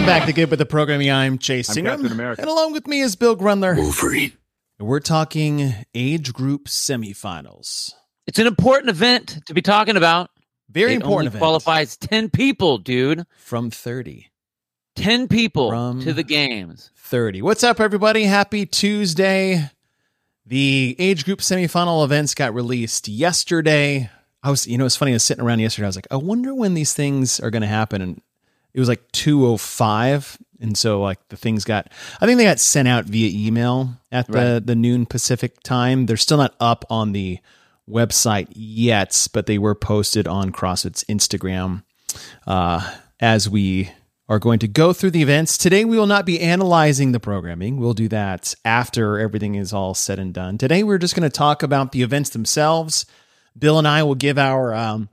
Welcome back to Good with the Programming. I'm Chase I'm Ingraham. Captain America. And along with me is Bill Grundler. Wolverine. And we're talking age group semifinals. It's an important event to be talking about. Very It important only event. qualifies 10 people, dude. from 30. 10 people From- to the games. 30. What's up, everybody? Happy Tuesday. The age group semifinal events got released yesterday. I was, you know, it's funny. I was sitting around yesterday. I was like, I wonder when these things are going to happen. And it was like 205. And so, like, the things got, I think they got sent out via email at the, Right. the noon Pacific time. They're still not up on the website yet, but they were posted on CrossFit's Instagram uh, as we are going to go through the events. Today, we will not be analyzing the programming. We'll do that after everything is all said and done. Today, we're just going to talk about the events themselves. Bill and I will give our um,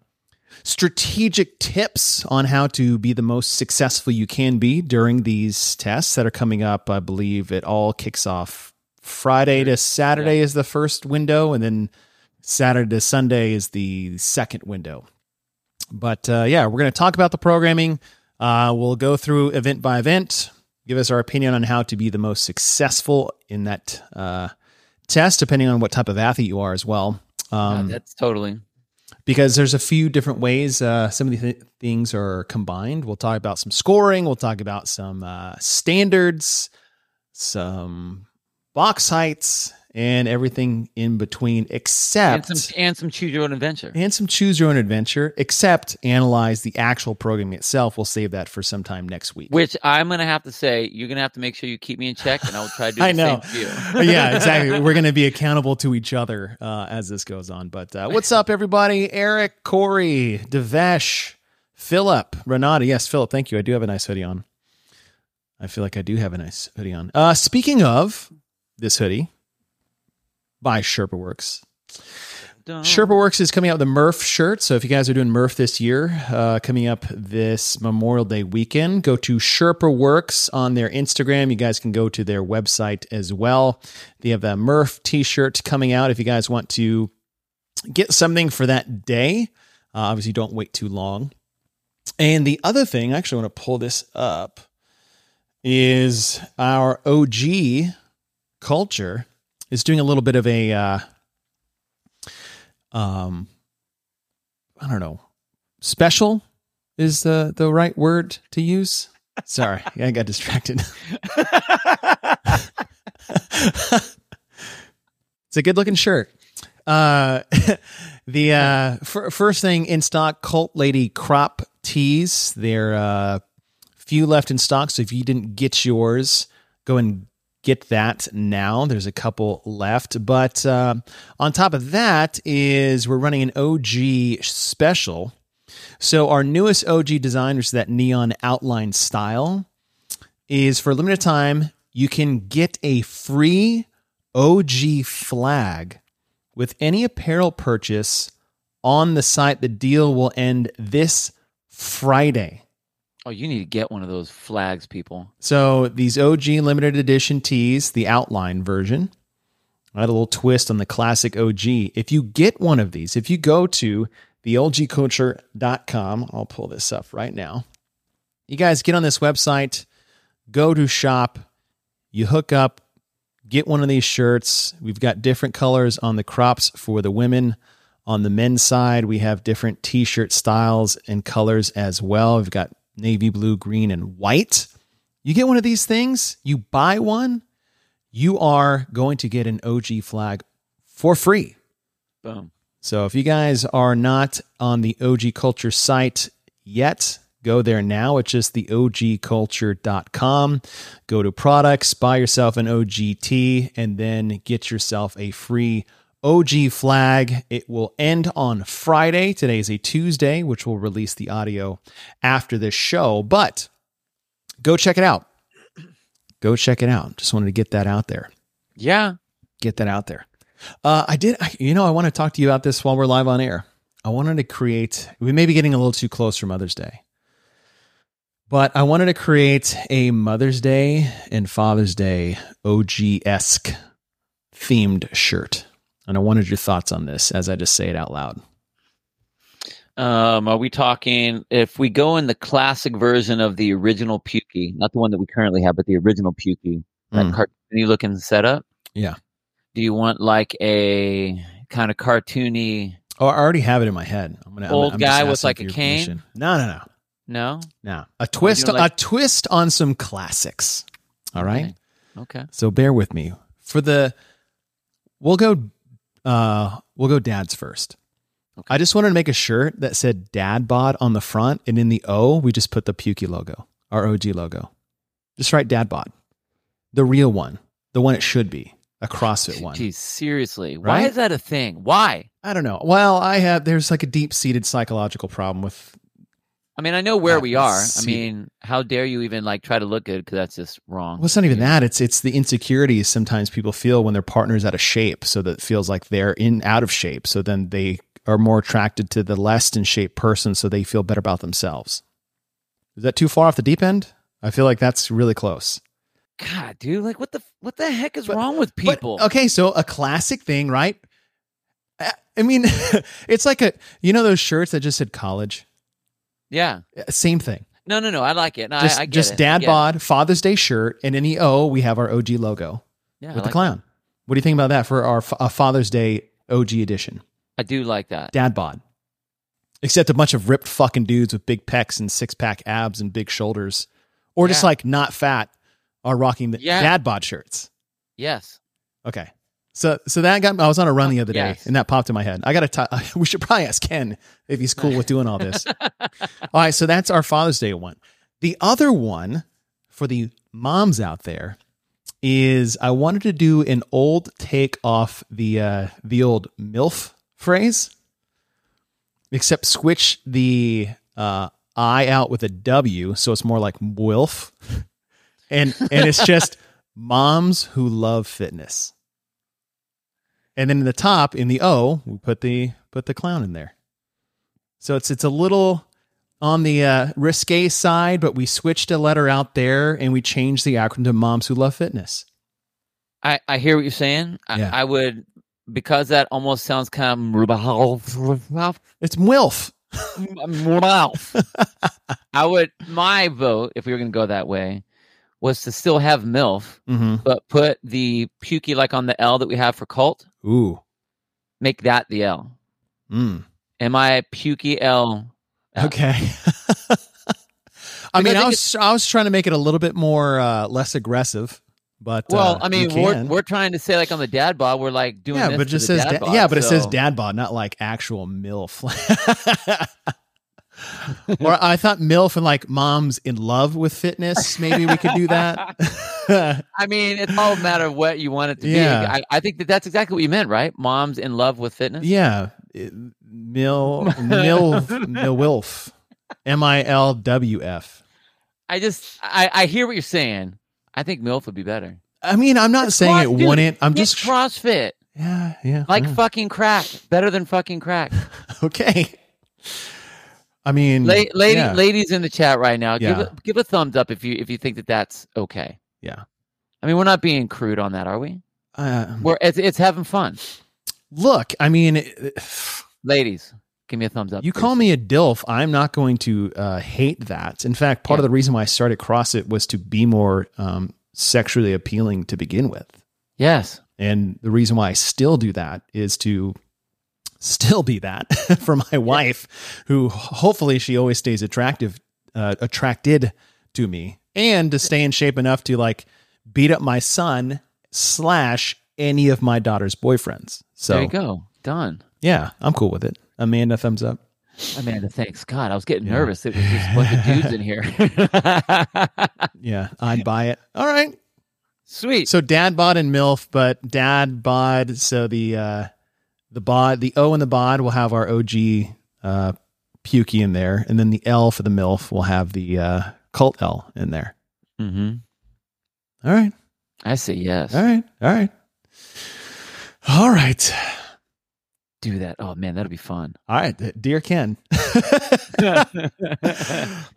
strategic tips on how to be the most successful you can be during these tests that are coming up. I believe it all kicks off Friday to Saturday is the first window, and then Saturday to Sunday is the second window. But uh, yeah, we're going to talk about the programming. Uh, we'll go through event by event, give us our opinion on how to be the most successful in that uh, test, depending on what type of athlete you are as well. Yeah, Um, that's totally. Because there's a few different ways uh, some of the th- things are combined. We'll talk about some scoring. We'll talk about some uh, standards, some box heights, and everything in between, And except some, and some choose your own adventure. and some choose your own adventure, except analyze the actual programming itself. We'll save that for sometime next week. Which I'm going to have to say, you're going to have to make sure you keep me in check, and I will try to do I the know. same for you. yeah, exactly. We're going to be accountable to each other uh, as this goes on. But uh, what's up, everybody? Eric, Corey, Devesh, Philip, Renata. Yes, Philip, thank you. I do have a nice hoodie on. I feel like I do have a nice hoodie on. Uh, speaking of this hoodie by Sherpa Works, Dun. Sherpa Works is coming out with a Murph shirt. So if you guys are doing Murph this year, uh, coming up this Memorial Day weekend, go to Sherpa Works on their Instagram. You guys can go to their website as well. They have a Murph t-shirt coming out if you guys want to get something for that day. Uh, obviously, don't wait too long. And the other thing, I actually want to pull this up, is our OG culture is doing a little bit of a uh, um I don't know. Special is the the right word to use. Sorry, I got distracted. it's a good looking shirt. Uh, the uh, f- first thing in stock, Cult Lady crop tees. There are uh, few left in stock, so if you didn't get yours, go and get that now. There's a couple left, but uh, on top of that is we're running an OG special. So our newest OG design, which is that neon outline style, is for a limited time. You can get a free OG flag with any apparel purchase on the site. The deal will end this Friday. Oh, you need to get one of those flags, people. So these OG limited edition tees, the outline version, I had a little twist on the classic OG. If you get one of these, if you go to theogculture.com, I'll pull this up right now. You guys get on this website, go to shop, you hook up, get one of these shirts. We've got different colors on the crops for the women. On the men's side, we have different t shirt styles and colors as well. We've got navy blue, green, and white. You get one of these things, you buy one, you are going to get an OG flag for free. Boom. So if you guys are not on the OG Culture site yet, go there now. It's just the ogculture.com. Go to products, buy yourself an OGT, and then get yourself a free OG flag. It will end on Friday. Today is a Tuesday, which will release the audio after this show. But go check it out. Go check it out. Just wanted to get that out there Yeah. get that out there. Uh, I did, you know, I want to talk to you about this while we're live on air. I wanted to create, we may be getting a little too close for Mother's Day, but I wanted to create a Mother's Day and Father's Day OG esque themed shirt. And I wanted your thoughts on this as I just say it out loud. Um, are we talking if we go in the classic version of the original Pukey, not the one that we currently have, but the original Pukey, that Mm. cartoony looking setup? Yeah. Do you want like a kind of cartoony? Oh, I already have it in my head. I'm gonna Old I'm guy with, like, a cane? permission. No, no, no, No. no. A twist, like- a twist on some classics. All right. Okay. So bear with me for the. We'll go. Uh, we'll go dads first. Okay. I just wanted to make a shirt that said "Dad Bod" on the front, and in the O we just put the Pukey logo, our OG logo. Just write "Dad Bod," the real one, the one it should be, a CrossFit one. Geez, seriously, why is that a thing? Why? I don't know. Well, I have. There's like a deep seated psychological problem with. I mean, I know where we are. I mean, how dare you even like try to look good? Because that's just wrong. Well, it's not even that. It's it's the insecurities sometimes people feel when their partner's out of shape, so that it feels like they're in out of shape. So then they are more attracted to the less in shape person, so they feel better about themselves. Is that too far off the deep end? I feel like that's really close. God, dude, like what the what the heck is But- wrong with But, people? okay, so a classic thing, right? I- I mean, it's like a you know those shirts that just said college. Yeah. Uh, same thing. No, no, no. I like it. No, Just I, I get just it. dad Yeah. bod Father's Day shirt, and in the O we have our OG logo Yeah, with the like clown. What do you think about that for our Father's Day OG edition? I do like that. Dad bod. Except a bunch of ripped fucking dudes with big pecs and six pack abs and big shoulders, or just like not fat, are rocking the Yeah. dad bod shirts. Yes. Okay. So so that got me, I was on a run the other day Yes. and that popped in my head. I got to we should probably ask Ken if he's cool with doing all this. all right, so that's our Father's Day one. The other one for the moms out there is I wanted to do an old take off the uh the old MILF phrase except switch the uh I out with a W so it's more like WILF. And and it's just moms who love fitness. And then in the top, in the O, we put the put the clown in there. So it's it's a little on the uh, risque side, but we switched a letter out there and we changed the acronym to Moms Who Love Fitness. I, I hear what you're saying. I, Yeah. I would because that almost sounds kind of It's MILF. I would my vote if we were going to go that way was to still have MILF, Mm-hmm. but put the pukey like on the L that we have for cult. Ooh. Make that the L. Mm. Am I pukey L? Okay. I mean, think I was I was trying to make it a little bit more uh, less aggressive, but Well, uh, I mean, we're we're trying to say like on the dad bod, we're like doing yeah, but it just says dad da- bod, yeah, but it says so- dad bod, not like actual milf. or I thought milf and like moms in love with fitness. Maybe we could do that. I mean, it's all a matter of what you want it to Yeah. be. I, I think that that's exactly what you meant, right? Moms in love with fitness. yeah, it- mil milf milwilf, M I L W F. I just, I, I hear what you're saying. I think MILF would be better. I mean, I'm not saying it Cross- dude, wouldn't. I'm just CrossFit, yeah, yeah, like yeah. fucking crack, better than fucking crack. okay. I mean, La- lady, yeah. ladies in the chat right now, give a, give a thumbs up if you if you think that that's okay. Yeah. I mean, we're not being crude on that, are we? Uh, We're it's, it's having fun. look, I mean, it- Ladies, give me a thumbs up. You please. call me a DILF. I'm not going to uh, hate that. In fact, part of the reason why I started CrossFit was to be more um, sexually appealing to begin with. yes. And the reason why I still do that is to still be that for my wife, who hopefully she always stays attractive, uh, attracted to me, and to stay in shape enough to like beat up my son slash any of my daughter's boyfriends. So there you go. Done. yeah, I'm cool with it. Amanda, thumbs up. Amanda, thanks. God, I was getting Yeah. nervous. It was just a bunch of dudes in here. Yeah, I'd buy it. All right. Sweet. So dad bod and MILF, but dad bod. So the uh the bod, the O and the bod will have our OG uh pukey in there, and then the L for the MILF will have the uh cult L in there. hmm All right. I say yes. All right. All right. All right. Do that. Oh man, that'll be fun. All right. Dear Ken.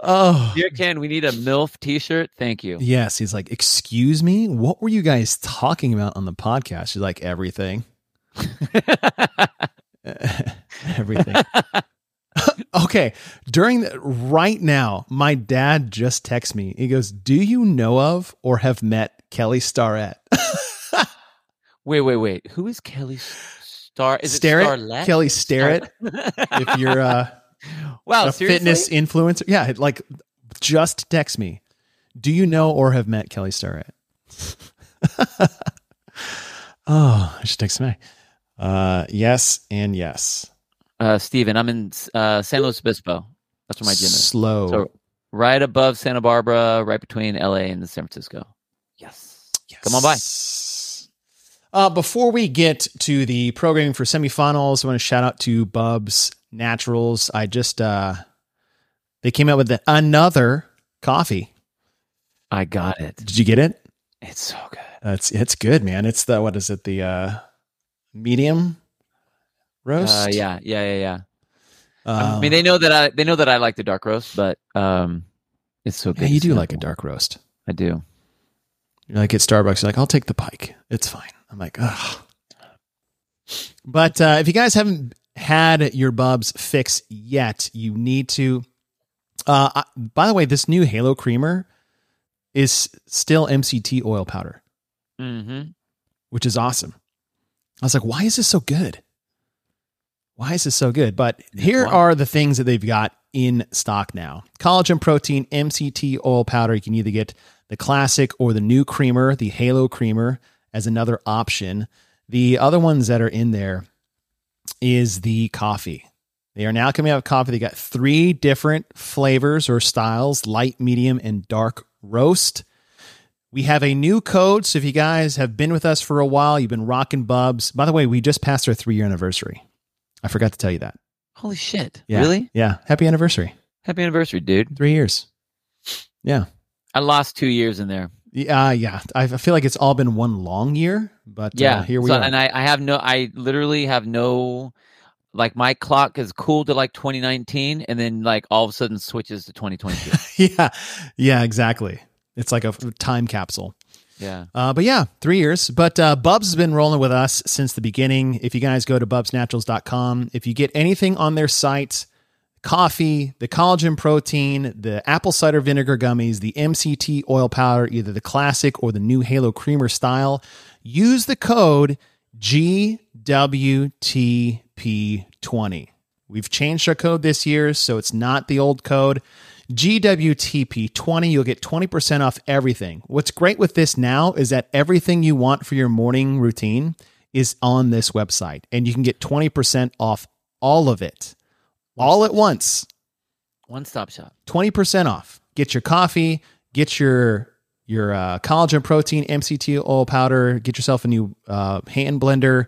oh. Dear Ken, we need a MILF t-shirt. Thank you. Yes, he's like, "Excuse me, what were you guys talking about on the podcast?" She's like, "Everything, everything." Okay, during the, right now, my dad just texts me. He goes, "Do you know of or have met Kelly Starrett?" Wait, wait, wait. Who is Kelly Star? Is Starrett? it Starlet? Kelly Starrett. if you're uh, wow, a seriously? fitness influencer, yeah, like just text me. Do you know or have met Kelly Starrett? oh, I should text me. Uh, yes and yes. Uh, Steven, I'm in uh, San Luis Obispo. That's where my gym is. Slow. So right above Santa Barbara, right between LA and San Francisco. Yes. yes. Come on by. Uh, before we get to the programming for semifinals, I want to shout out to Bubs Naturals. I just uh, they came out with the, another coffee. I got it. Did you get it? It's so good. It's it's good, man. It's the what is it? The uh, medium roast. Uh, yeah, yeah, yeah, yeah. Uh, I mean, they know that I they know that I like the dark roast, but um, it's so good. yeah, you do like a dark roast. I do. You're like at Starbucks, you're like, I'll take the pike. It's fine. I'm like, ugh. But uh, if you guys haven't had your bubs fix yet, you need to. Uh, I- by the way, this new Halo creamer is still MCT oil powder, Mm-hmm. which is awesome. I was like, why is this so good? Why is this so good? But here why? are the things that they've got in stock now collagen protein, MCT oil powder. You can either get the classic or the new creamer, the Halo creamer, as another option. The other ones that are in there is the coffee. They are now coming out with coffee. They got three different flavors or styles light, medium, and dark roast. We have a new code. So if you guys have been with us for a while, you've been rocking bubs. By the way, we just passed our three year anniversary. I forgot to tell you that. Holy shit! Yeah. Really? Yeah. Happy anniversary. Happy anniversary, dude. Three years. Yeah. I lost two years in there. Yeah. Uh, yeah. I I feel like it's all been one long year, but Yeah, uh, here we So- are. And I, I have no, I literally have no, like my clock is cool to like 2019, and then like all of a sudden switches to 2022. yeah. Yeah. Exactly. It's like a time capsule. yeah. Uh, but yeah, three years. But uh, Bubs has been rolling with us since the beginning. If you guys go to bubsnaturals.com, if you get anything on their site, coffee, the collagen protein, the apple cider vinegar gummies, the MCT oil powder, either the classic or the new Halo creamer style, use the code GWTP20. We've changed our code this year, so it's not the old code. GWTP20, you'll get 20% off everything. What's great with this now is that everything you want for your morning routine is on this website, and you can get 20% off all of it all at once. One stop shop. 20% off. Get your coffee, get your your uh, collagen protein, MCT oil powder, get yourself a new uh, hand blender,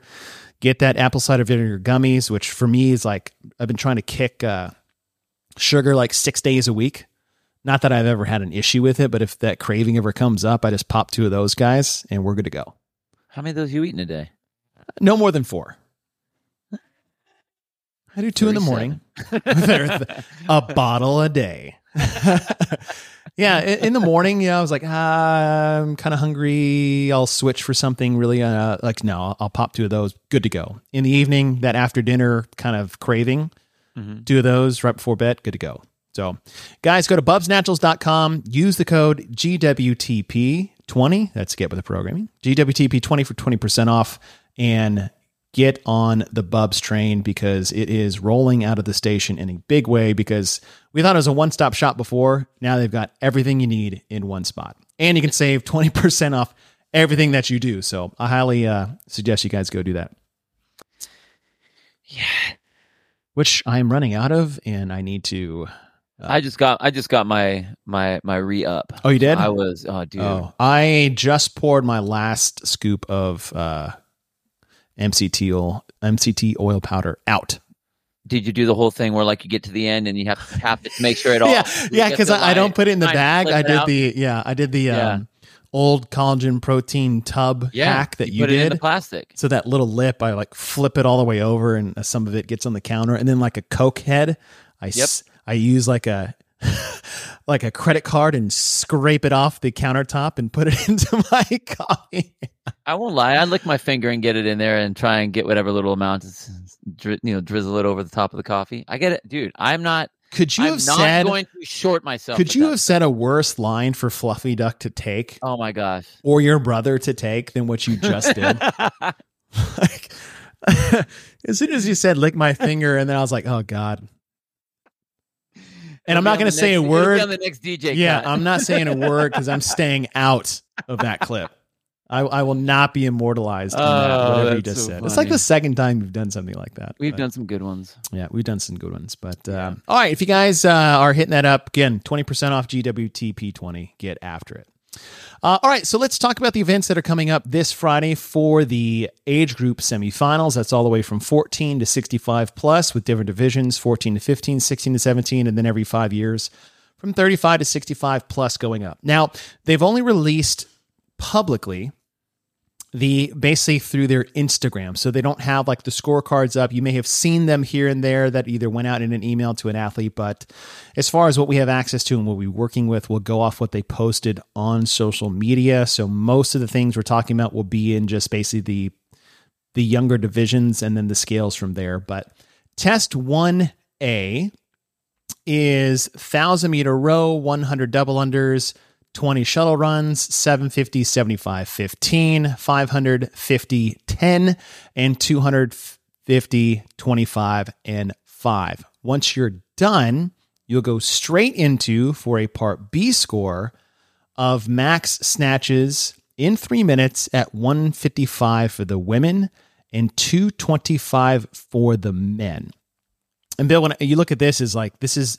get that apple cider vinegar gummies, which for me is like I've been trying to kick uh, sugar like six days a week. Not that I've ever had an issue with it, but if that craving ever comes up, I just pop two of those guys and we're good to go. How many of those you eating a day? No more than four. I do two in the morning. a bottle a day. yeah, in, the morning, yeah, I was like, ah, I'm kind of hungry. I'll switch for something really uh, like no, I'll pop two of those. Good to go. In the evening, that after dinner kind of craving, Mhm. two of those right before bed. Good to go. So, guys, go to bubsnaturals.com. Use the code GWTP20. That's get with the programming. GWTP20 for 20% off. And get on the Bubs train because it is rolling out of the station in a big way because we thought it was a one stop shop before. Now they've got everything you need in one spot. And you can save 20% off everything that you do. So I highly uh, suggest you guys go do that. Yeah. Which I am running out of and I need to. I just got I just got my my my re up. Oh, you did? I was oh dude. Oh, I just poured my last scoop of uh, MCT oil, MCT oil powder out. Did you do the whole thing where like you get to the end and you have to tap it to make sure it all yeah, yeah, because I, I don't put it in the bag. I did the yeah, I did the Yeah. um, old collagen protein tub yeah, hack that you, put it in did. the plastic. so that little lip, I like flip it all the way over, and uh, some of it gets on the counter, and then like a Coke head, I s- I use like a like a credit card and scrape it off the countertop and put it into my coffee. I won't lie. I lick my finger and get it in there and try and get whatever little amount, you know, drizzle it over the top of the coffee. I get it, dude. I'm not. Could you I'm have not said? going to short myself. Could you that. have said a worse line for Fluffy Duck to take, Oh my gosh. or your brother to take, than what you just did? like, as soon as you said "lick my finger," and then I was like, "Oh God." And I'm not going to say a word. on the next DJ. Yeah, cut. I'm not saying a word because I'm staying out of that clip. I, I will not be immortalized in that, Oh, whatever you just so said. It's like the second time we've done something like that. We've but- done some good ones. yeah, we've done some good ones. But um, all right, if you guys uh, are hitting that up again, 20% off GWTP20, get after it. Uh, all right, so let's talk about the events that are coming up this Friday for the age group semifinals. That's all the way from 14 to 65 plus with different divisions 14 to 15, 16 to 17, and then every five years from 35 to 65 plus going up. Now, they've only released publicly the basically through their Instagram. So they don't have like the scorecards up. You may have seen them here and there that either went out in an email to an athlete, but as far as what we have access to and what we're working with, we'll go off what they posted on social media. So most of the things we're talking about will be in just basically the the younger divisions and then the scales from there. But test 1A is 1000 meter row, 100 double unders, 20 shuttle runs, 750, 75, 15, 500, 50, 10, and 250, 25, and 5. Once you're done, you'll go straight into for a part B score of max snatches in three minutes at 155 for the women and 225 for the men. And Bill, when you look at this, is like this is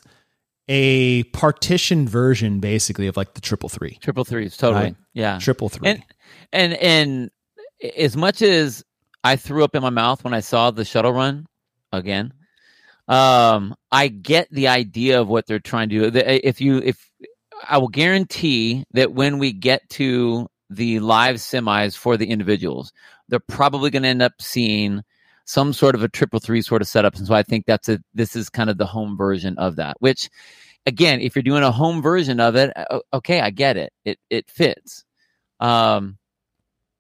a partition version, basically, of like the triple three, Triple threes, totally. Right. Yeah. triple three. And and and as much as I threw up in my mouth when I saw the shuttle run again, um, I get the idea of what they're trying to do. If you if I will guarantee that when we get to the live semis for the individuals, they're probably going to end up seeing some sort of a triple three sort of setup. And so I think that's a this is kind of the home version of that. Which, again, if you're doing a home version of it, okay, I get it. It it fits. Um,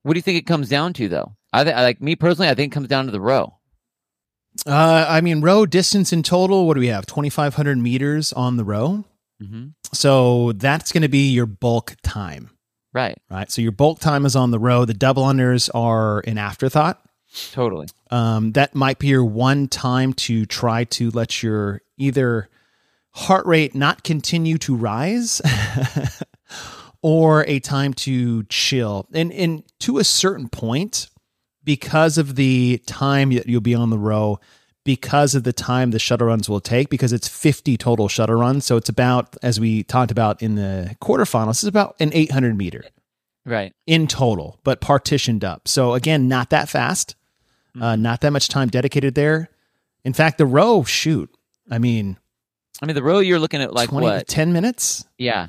what do you think it comes down to, though? I th- like me personally. I think it comes down to the row. uh, I mean, row distance in total, what do we have? 2,500 meters on the row. Mm-hmm. So that's going to be your bulk time, Right. right? So your bulk time is on the row. The double unders are an afterthought. Totally. Um, that might be your one time to try to let your either heart rate not continue to rise or a time to chill. And and to a certain point, because of the time that you'll be on the row, because of the time the shuttle runs will take, because it's 50 total shuttle runs. So it's about, as we talked about in the quarterfinals, it's about an 800 meter Right. in total, but partitioned up. So again, not that fast, uh, not that much time dedicated there. In fact, the row, shoot, I mean, I mean, the row you're looking at like 20, what? 10 minutes? Yeah.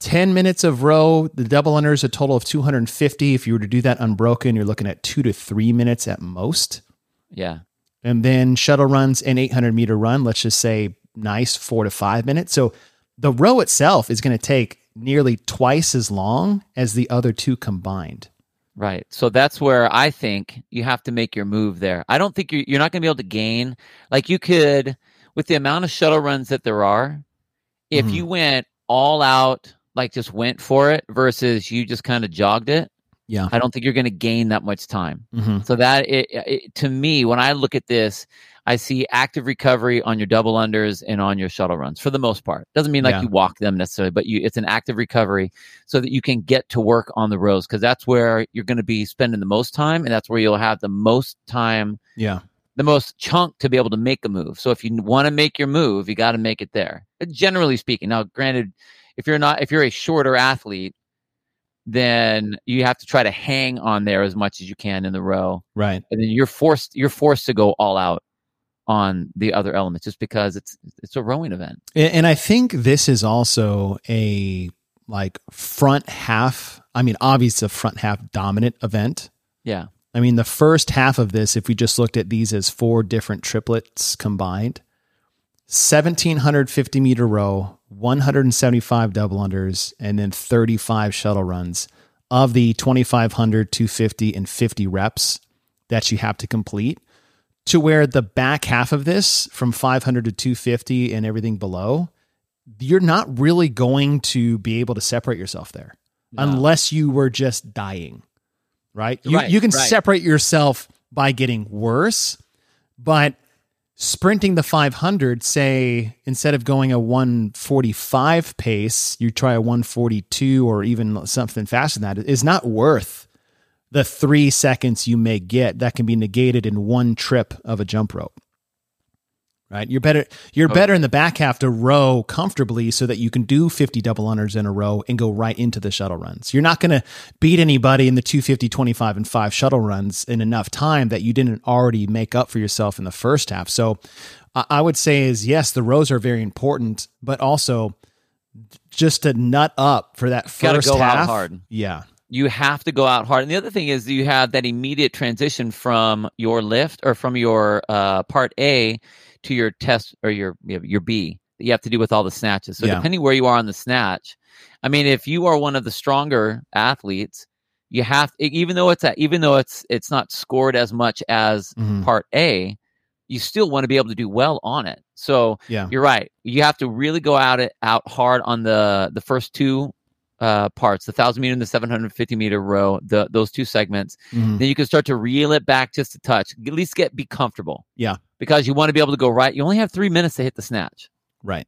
10 minutes of row. The double unders a total of 250. If you were to do that unbroken, you're looking at two to three minutes at most. Yeah. And then shuttle runs and 800 meter run, let's just say nice four to five minutes. So the row itself is going to take nearly twice as long as the other two combined. Right. So that's where I think you have to make your move there. I don't think you're, you're not going to be able to gain. Like you could, with the amount of shuttle runs that there are, if Mhm. you went all out, like just went for it versus you just kind of jogged it, Yeah. I don't think you're going to gain that much time. Mm-hmm. So that it, it, to me, when I look at this, I see active recovery on your double unders and on your shuttle runs for the most part. Doesn't mean like Yeah. you walk them necessarily, but you it's an active recovery so that you can get to work on the rows because that's where you're going to be spending the most time and that's where you'll have the most time, Yeah. the most chunk to be able to make a move. So if you want to make your move, you got to make it there. Generally speaking. Now, granted, if you're not if you're a shorter athlete, then you have to try to hang on there as much as you can in the row Right. and then you're forced you're forced to go all out on the other elements just because it's it's a rowing event. And and I think this is also a like front half. I mean, obviously, a front half dominant event. Yeah. I mean, the first half of this, if we just looked at these as four different triplets combined, 1750 meter row, 175 double unders, and then 35 shuttle runs of the 2500, 250, and 50 reps that you have to complete. To where the back half of this, from 500 to 250 and everything below, you're not really going to be able to separate yourself there No. unless you were just dying, right? You, Right, you can right. separate yourself by getting worse, but sprinting the 500, say, instead of going a 145 pace, you try a 142 or even something faster than that, is not worth the three seconds you may get that can be negated in one trip of a jump rope. Right? You're better you're better in the back half to row comfortably so that you can do 50 double unders in a row and go right into the shuttle runs. You're not going to beat anybody in the 250, 25 and 5 shuttle runs in enough time that you didn't already make up for yourself in the first half. So I would say is yes, the rows are very important, but also just to nut up for that first go half. hard. Yeah. You have to go out hard. And the other thing is you have that immediate transition from your lift or from your uh, part A to your test or your your B that you have to do with all the snatches. So Yeah. depending where you are on the snatch, I mean, if you are one of the stronger athletes, you have even though it's a, even though it's it's not scored as much as Mhm. part A, you still want to be able to do well on it. So Yeah. you're right. You have to really go out it out hard on the the first two uh, parts, the thousand meter and the seven hundred fifty meter row, the those two segments. Mhm. Then you can start to reel it back just a touch. At least get be comfortable. Yeah. Because you want to be able to go right. You only have three minutes to hit the snatch, Right.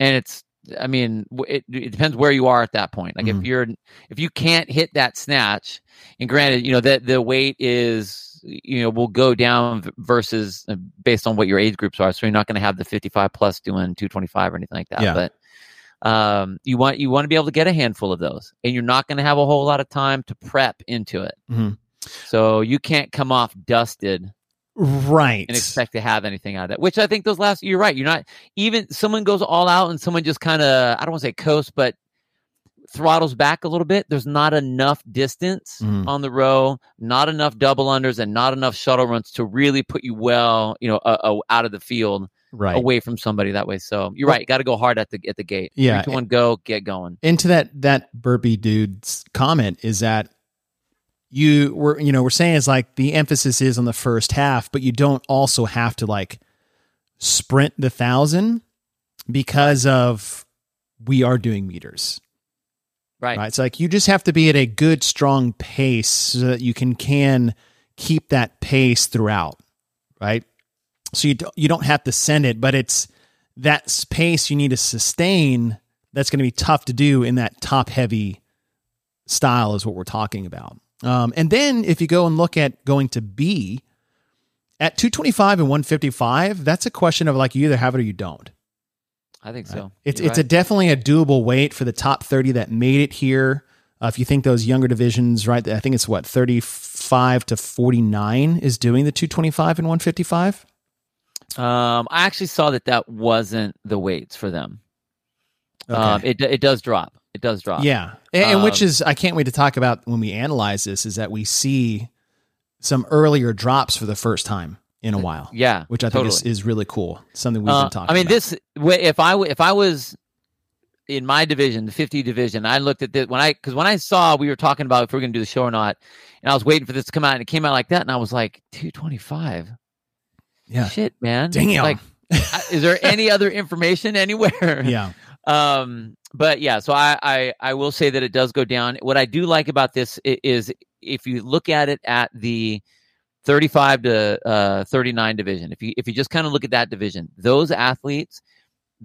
and it's. I mean, it, it depends where you are at that point. Like Mhm. if you're if you can't hit that snatch, and granted, you know that the weight is you know will go down versus uh, based on what your age groups are. So you're not going to have the 55 plus doing 225 or anything like that. Yeah. But um, you want you want to be able to get a handful of those, and you're not going to have a whole lot of time to prep into it. Mhm. So you can't come off dusted Right. and expect to have anything out of that. Which I think those last you're right. You're not even someone goes all out and someone just kind of I don't want to say coast, but throttles back a little bit. There's not enough distance Mhm. on the row, not enough double unders, and not enough shuttle runs to really put you well, you know, uh, uh, out of the field right. away from somebody that way. So you're Well- right. Got to go hard at the at the gate. Yeah, Three, two, one, go, get going. into that that burpee dude's comment is that you were you know we're saying it's like the emphasis is on the first half but you don't also have to like sprint the thousand because of we are doing meters Right. right it's like you just have to be at a good strong pace so that you can can keep that pace throughout right so you don't, you don't have to send it but it's that s- pace you need to sustain that's going to be tough to do in that top heavy style is what we're talking about um, and then if you go and look at going to b at 225 and 155 that's a question of like you either have it or you don't I think Right. so. It's You're it's a right. definitely a doable weight for the top 30 that made it here. Uh, if you think those younger divisions, right? I think it's what 35 to 49 is doing the 225 and 155. Um, I actually saw that that wasn't the weights for them. Okay. Um, it it does drop. It does drop. yeah, and, and which Um, is I can't wait to talk about when we analyze this. Is that we see some earlier drops for the first time in a while, Yeah. which I totally. think is, is really cool. Something we've Uh, been talking. I mean, about. this if I if I was in my division, the 50 division, I looked at this when I because when I saw we were talking about if we are going to do the show or not, and I was waiting for this to come out, and it came out like that, and I was like, 225. Yeah, Shit, man. Damn. Like, is there any other information anywhere? yeah, um but yeah so I, I i will say that it does go down what i do like about this is if you look at it at the 35 to uh 39 division if you if you just kind of look at that division those athletes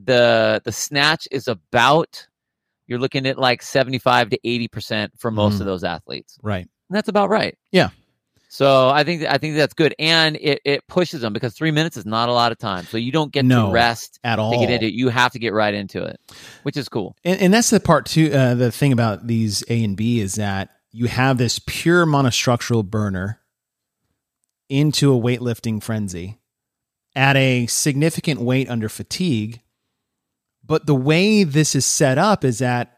the the snatch is about you're looking at like 75 to 80 percent for most Mhm. of those athletes right. and that's about right Yeah. So i think i think that's good and it, it pushes them because three minutes is not a lot of time so you don't get No. to rest At all. to get into it. You have to get right into it, which is cool. And, and that's the part too. Uh, the thing about these A and B is that you have this pure monostructural burner into a weightlifting frenzy at a significant weight under fatigue. But the way this is set up is that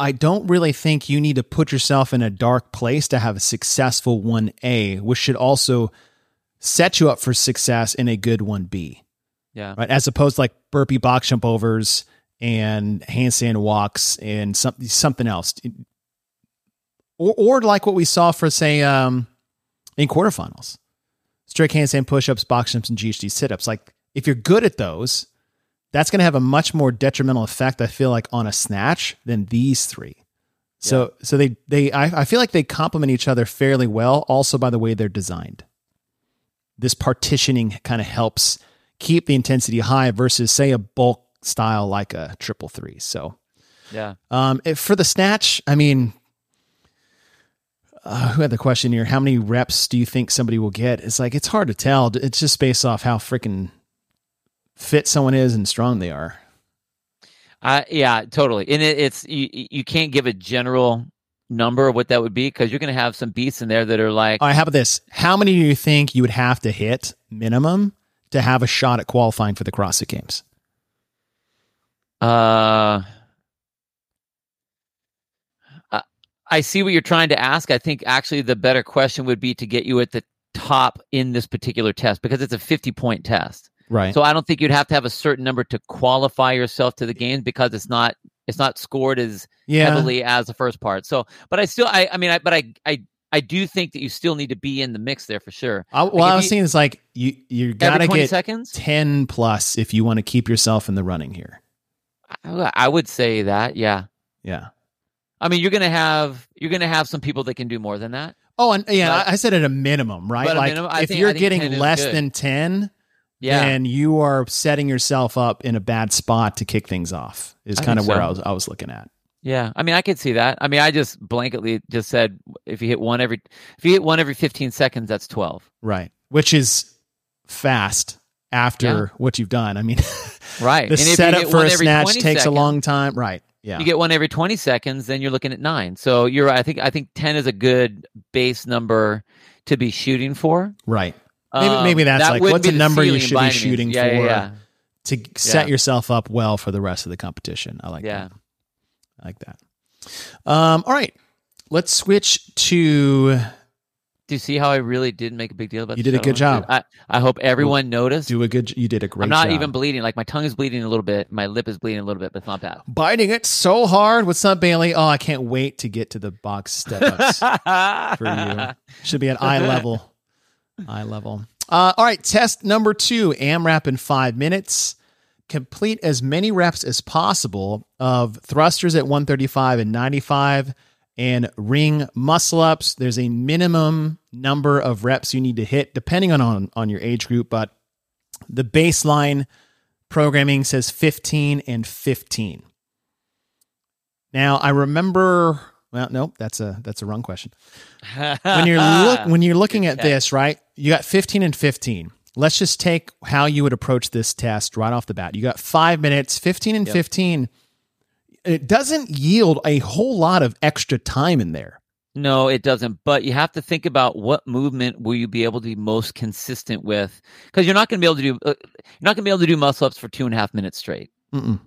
I don't really think you need to put yourself in a dark place to have a successful 1A, which should also set you up for success in a good 1B Yeah. right? As opposed to like burpee box jump overs and handstand walks and something something else, or or like what we saw for say um, in quarterfinals, strict handstand push-ups, box jumps, and GHD sit-ups. Like if you're good at those, that's going to have a much more detrimental effect. I feel like on a snatch than these three. So so they they I, I feel like they complement each other fairly well. Also by the way they're designed. This partitioning kind of helps keep the intensity high versus say a bulk style like a triple three. So Yeah. um, if, for the snatch, I mean, uh, who had the question here? How many reps do you think somebody will get? It's like it's hard to tell. It's just based off how freaking fit someone is and strong they are. Uh, yeah, totally. And it, it's you, you can't give a general number of what that would be because you're going to have some beasts in there that are like All right, how about this? How many do you think you would have to hit minimum to have a shot at qualifying for the CrossFit Games? Uh, I- I see what you're trying to ask. I think actually the better question would be to get you at the top in this particular test because it's a 50 point test. Right. So I don't think you'd have to have a certain number to qualify yourself to the game because it's not it's not scored as yeah. heavily as the first part. So, but I still I I mean I but I I I do think that you still need to be in the mix there for sure. I, well, if I was you- saying it's like you you gotta Every 20 get seconds? ten plus if you want to keep yourself in the running here. I, I would say that, yeah. Yeah. I mean, you're going to have you're to have some people that can do more than that. Oh, and yeah, But- I said at a minimum, right? Like minimum, if think- you're getting less than ten, Yeah. then you are setting yourself up in a bad spot to kick things off. Is I kind of where so. I was I was looking at. Yeah, I mean, I could see that. I mean, I just blanketly just said if you hit one every if you hit one every 15 seconds, that's 12. Right. Which is fast after Yeah. what you've done. I mean, Right. the And if setup for a snatch 20 takes a long time. Right. Yeah. You get one every 20 seconds, then you're looking at 9. So you're right. I think I think 10 is a good base number to be shooting for. right. Maybe- Um, maybe that's that like, what's a number you should be shooting yeah, for? Yeah, yeah. To set yourself up well for the rest of the competition. I like that. I like that. Um, all right. Let's switch to Do you see how I really did make a big deal about You did a good job. I, I hope everyone noticed. do a good you did a great I'm not job. even bleeding. Like my tongue is bleeding a little bit. My lip is bleeding a little bit, but it's not bad. biting it so hard. What's up, Bailey? Oh, I can't wait to get to the box step ups for you. Should be at eye level. Eye level. Uh, all right, test number two AMRAP in five minutes. Complete as many reps as possible of thrusters at 135 and 95 and ring muscle ups. There's a minimum number of reps you need to hit depending on, on, on your age group, but the baseline programming says 15 and 15. Now I remember. Well, no, that's a that's a wrong question. When you're look when you're looking at this, right? You got 15 and 15. Let's just take how you would approach this test right off the bat. You got five minutes, 15 and Yep. 15. It doesn't yield a whole lot of extra time in there. No, it doesn't. But you have to think about what movement will you be able to be most consistent with, because you're not going to be able to do uh, you're not going to be able to do muscle ups for two and a half minutes straight. Mm-mm.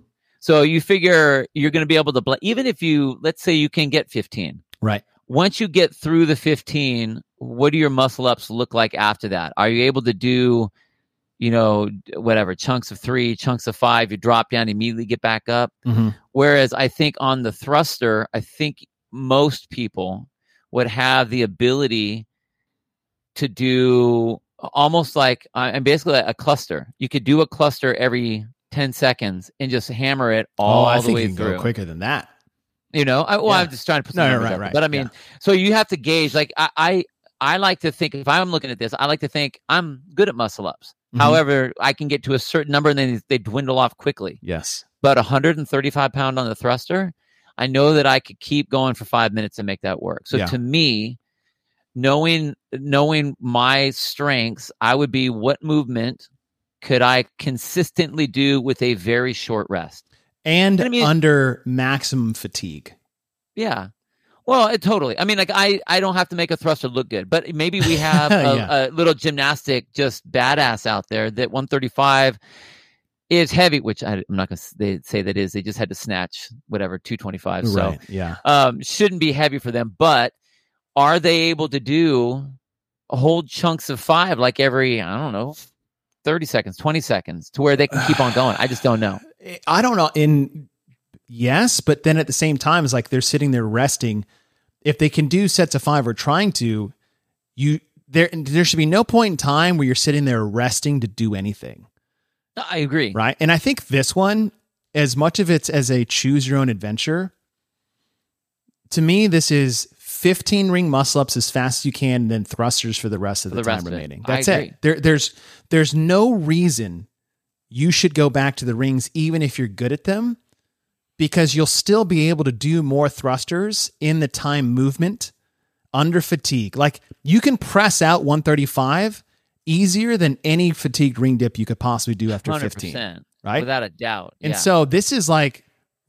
So you figure you're going to be able to bl- even if you let's say you can get 15. Right. Once you get through the 15, what do your muscle ups look like after that? Are you able to do, you know, whatever chunks of three, chunks of five? You drop down, immediately get back up. Mhm. Whereas I think on the thruster, I think most people would have the ability to do almost like uh, and basically a cluster. You could do a cluster every 10 seconds and just hammer it all oh, I the think way you can through. go quicker than that. You know, I, well, Yeah. I'm just trying to put some no, right, right, But I mean, so you have to gauge. Like I, I, I like to think if I'm looking at this, I like to think I'm good at muscle ups. Mhm. However, I can get to a certain number and then they dwindle off quickly. Yes. But 135 pound on the thruster, I know that I could keep going for five minutes and make that work. So Yeah. to me, knowing knowing my strengths, I would be what movement could I consistently do with a very short rest. And I mean- under maximum fatigue. Yeah. Well, it totally. I mean, like I, I don't have to make a thruster look good, but maybe we have a, Yeah. a little gymnastic, just badass out there that 135 is heavy, which I, I'm not going to say that is. They just had to snatch whatever 225. So right. Yeah. um, shouldn't be heavy for them. But are they able to do whole chunks of five like every I don't know, 30 seconds, 20 seconds, to where they can keep on going? I just don't know. I don't know. In yes, but then at the same time, it's like they're sitting there resting. If they can do sets of five or trying to, you there there should be no point in time where you're sitting there resting to do anything. I agree. Right. And I think this one, as much of it's as a choose your own adventure, to me, this is 15 ring muscle ups as fast as you can, and then thrusters for the rest of the, the time rest of it. remaining. That's it. There, there's there's no reason you should go back to the rings, even if you're good at them, because you'll still be able to do more thrusters in the time movement under fatigue. Like you can press out 135 easier than any fatigued ring dip you could possibly do after 15. 100%. right? Without a doubt. And yeah. so this is like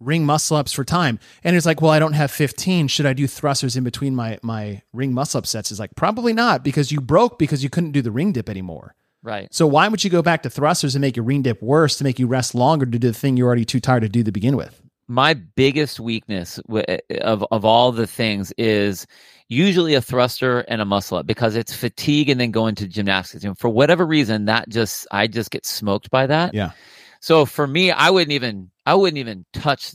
ring muscle ups for time. And it's like, well, I don't have 15. Should I do thrusters in between my my ring muscle up sets? Is like probably not because you broke because you couldn't do the ring dip anymore. right. So why would you go back to thrusters and make your ring dip worse to make you rest longer to do the thing you're already too tired to do to begin with? my biggest weakness of of all the things is usually a thruster and a muscle up because it's fatigue and then going to gymnastics and for whatever reason that just i just get smoked by that Yeah. So for me i wouldn't even i wouldn't even touch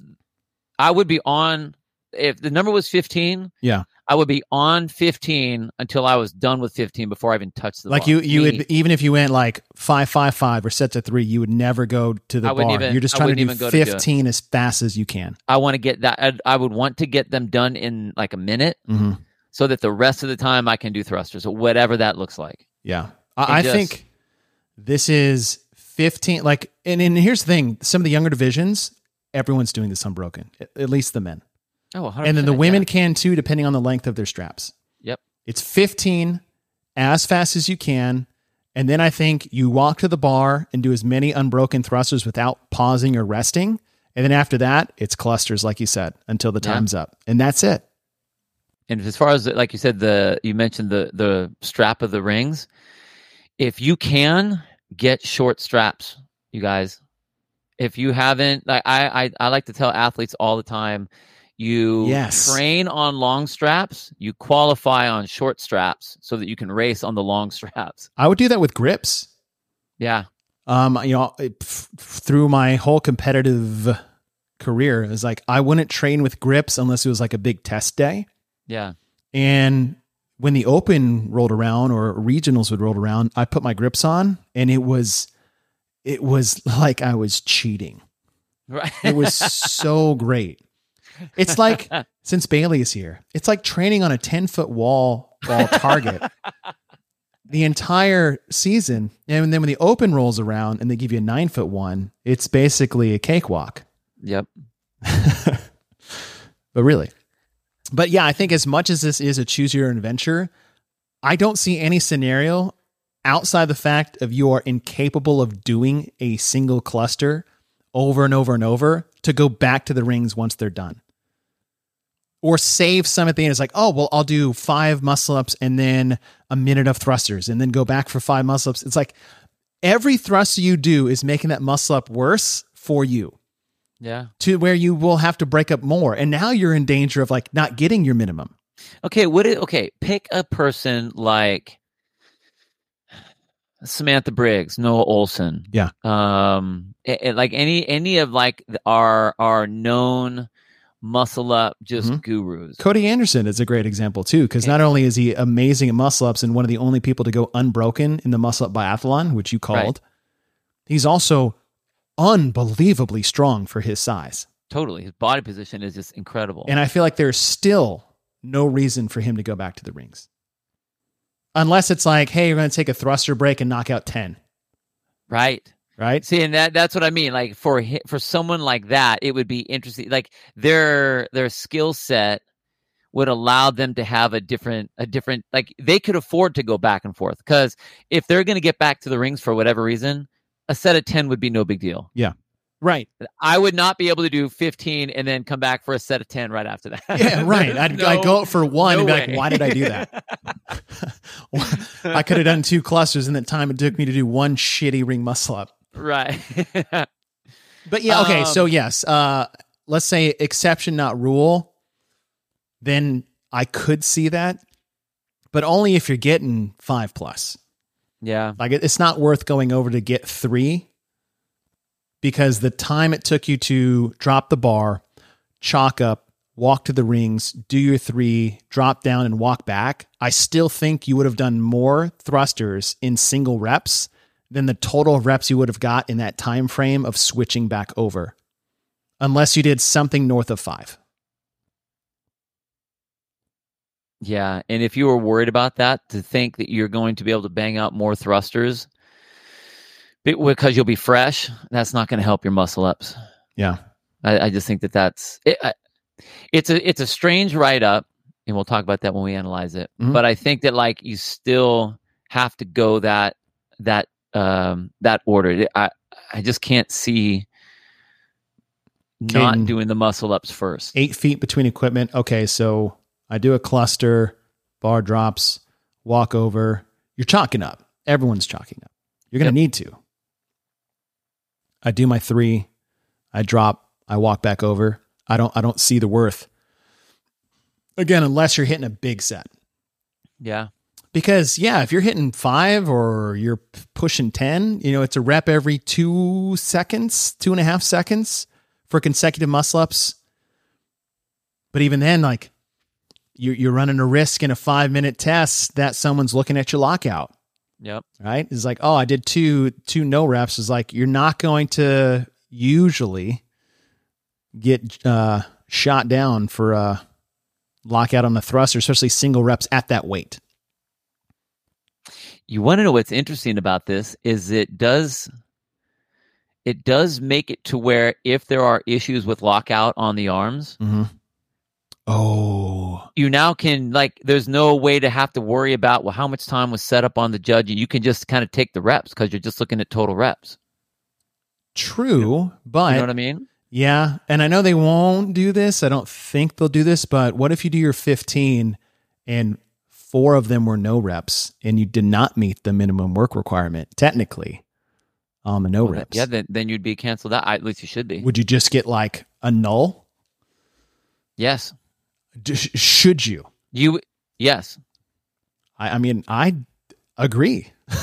i would be on if the number was 15 Yeah. i would be on 15 until i was done with 15 before i even touched the Like bar. you you would even if you went like five five five or set to three, you would never go to the I bar. even- you're just trying to do even go to 15 as fast as you can. i want to get that I'd, i would want to get them done in like a minute hmm so that the rest of the time I can do thrusters or whatever that looks like. Yeah. I, I just- think this is 15. Like, and, and here's the thing some of the younger divisions, everyone's doing this unbroken, at, at least the men. Oh, And then the women can too, depending on the length of their straps. Yep. It's 15 as fast as you can. And then I think you walk to the bar and do as many unbroken thrusters without pausing or resting. And then after that, it's clusters, like you said, until the Yeah. time's up. And that's it. And as far as like you said, the you mentioned the the strap of the rings. If you can get short straps, you guys. If you haven't, like I I, I like to tell athletes all the time, you Yes. train on long straps, you qualify on short straps so that you can race on the long straps. I would do that with grips. Yeah. um, you know, f- through my whole competitive career, is like I wouldn't train with grips unless it was like a big test day. Yeah. And when the open rolled around or regionals would roll around, I put my grips on, and it was, it was like I was cheating. Right. It was so great. It's like since Bailey is here, it's like training on a ten foot wall ball target the entire season. And then when the open rolls around and they give you a nine foot one, it's basically a cakewalk. yep. But really, but yeah, I think as much as this is a choose your adventure, I don't see any scenario outside the fact of you are incapable of doing a single cluster over and over and over to go back to the rings once they're done. Or save some at the end. It's like, oh, well, I'll do five muscle ups and then a minute of thrusters and then go back for five muscle ups. It's like every thruster you do is making that muscle up worse for you Yeah. to where you will have to break up more. And now you're in danger of like not getting your minimum. Okay, what is okay? Pick a person like Samantha Briggs, Noah Ohlsen. Yeah. Um, a- a- like any any of like our our known muscle up just Mhm. gurus. Cody Anderson is a great example too, because not only is he amazing at muscle ups and one of the only people to go unbroken in the muscle up biathlon, which you called, he's also unbelievably strong for his size. Totally, his body position is just incredible. And I feel like there's still no reason for him to go back to the rings. Unless it's like, hey, you're going to take a thruster break and knock out 10, right. right? See, and that that's what I mean. Like for for someone like that, it would be interesting. Like their their skill set would allow them to have a different a different like they could afford to go back and forth because if they're going to get back to the rings for whatever reason, a set of ten would be no big deal. Yeah. Right. I would not be able to do fifteen and then come back for a set of ten right after that. Yeah, right. I'd, No- I'd go out for one no and be like, why did I do that? I could have done two clusters in the time it took me to do one shitty ring muscle up. right. But yeah, okay. Um, so yes, uh, let's say exception, not rule. Then I could see that, but only if you're getting five plus. Yeah. Like it- it's not worth going over to get three because the time it took you to drop the bar, chalk up, walk to the rings, do your three, drop down, and walk back, I still think you would have done more thrusters in single reps than the total reps you would have got in that time frame of switching back over, unless you did something north of five. Yeah, and if you were worried about that, to think that you're going to be able to bang out more thrusters because you'll be fresh, that's not going to help your muscle ups. Yeah, I, I just think that that's it, I, it's a it's a strange write up, and we'll talk about that when we analyze it. Mhm. But I think that like you still have to go that that um that order. I I just can't see not doing the muscle ups first. eight feet between equipment. Okay, so I do a cluster, bar drops, walk over. You're chalking up. Everyone's chalking up. You're going to Yep. need to. I do my three. I drop. I walk back over. I don't. I don't see the worth. Again, unless you're hitting a big set. Yeah. Because yeah, if you're hitting five or you're pushing ten, you know it's a rep every two seconds, two and a half seconds for consecutive muscle ups. But even then, like you're you're running a risk in a five minute test that someone's looking at your lockout, Yep. right? It's like, oh, I did two two no reps. Is like you're not going to usually get uh, shot down for a lockout on the thruster, especially single reps at that weight. You want to know what's interesting about this is it does it does make it to where if there are issues with lockout on the arms, Mm-hmm. Oh, you now can like there's no way to have to worry about well how much time was set up on the judge. You can just kind of take the reps because you're just looking at total reps. true, but You know what I mean? yeah, and I know they won't do this. I don't think they'll do this, but what if you do your 15 and four of them were no reps and you did not meet the minimum work requirement technically on the no Well, reps? Yeah, then then you'd be canceled out. At least you should be. Would you just get like a null? Yes. D- should you? You yes. I, I mean, I agree.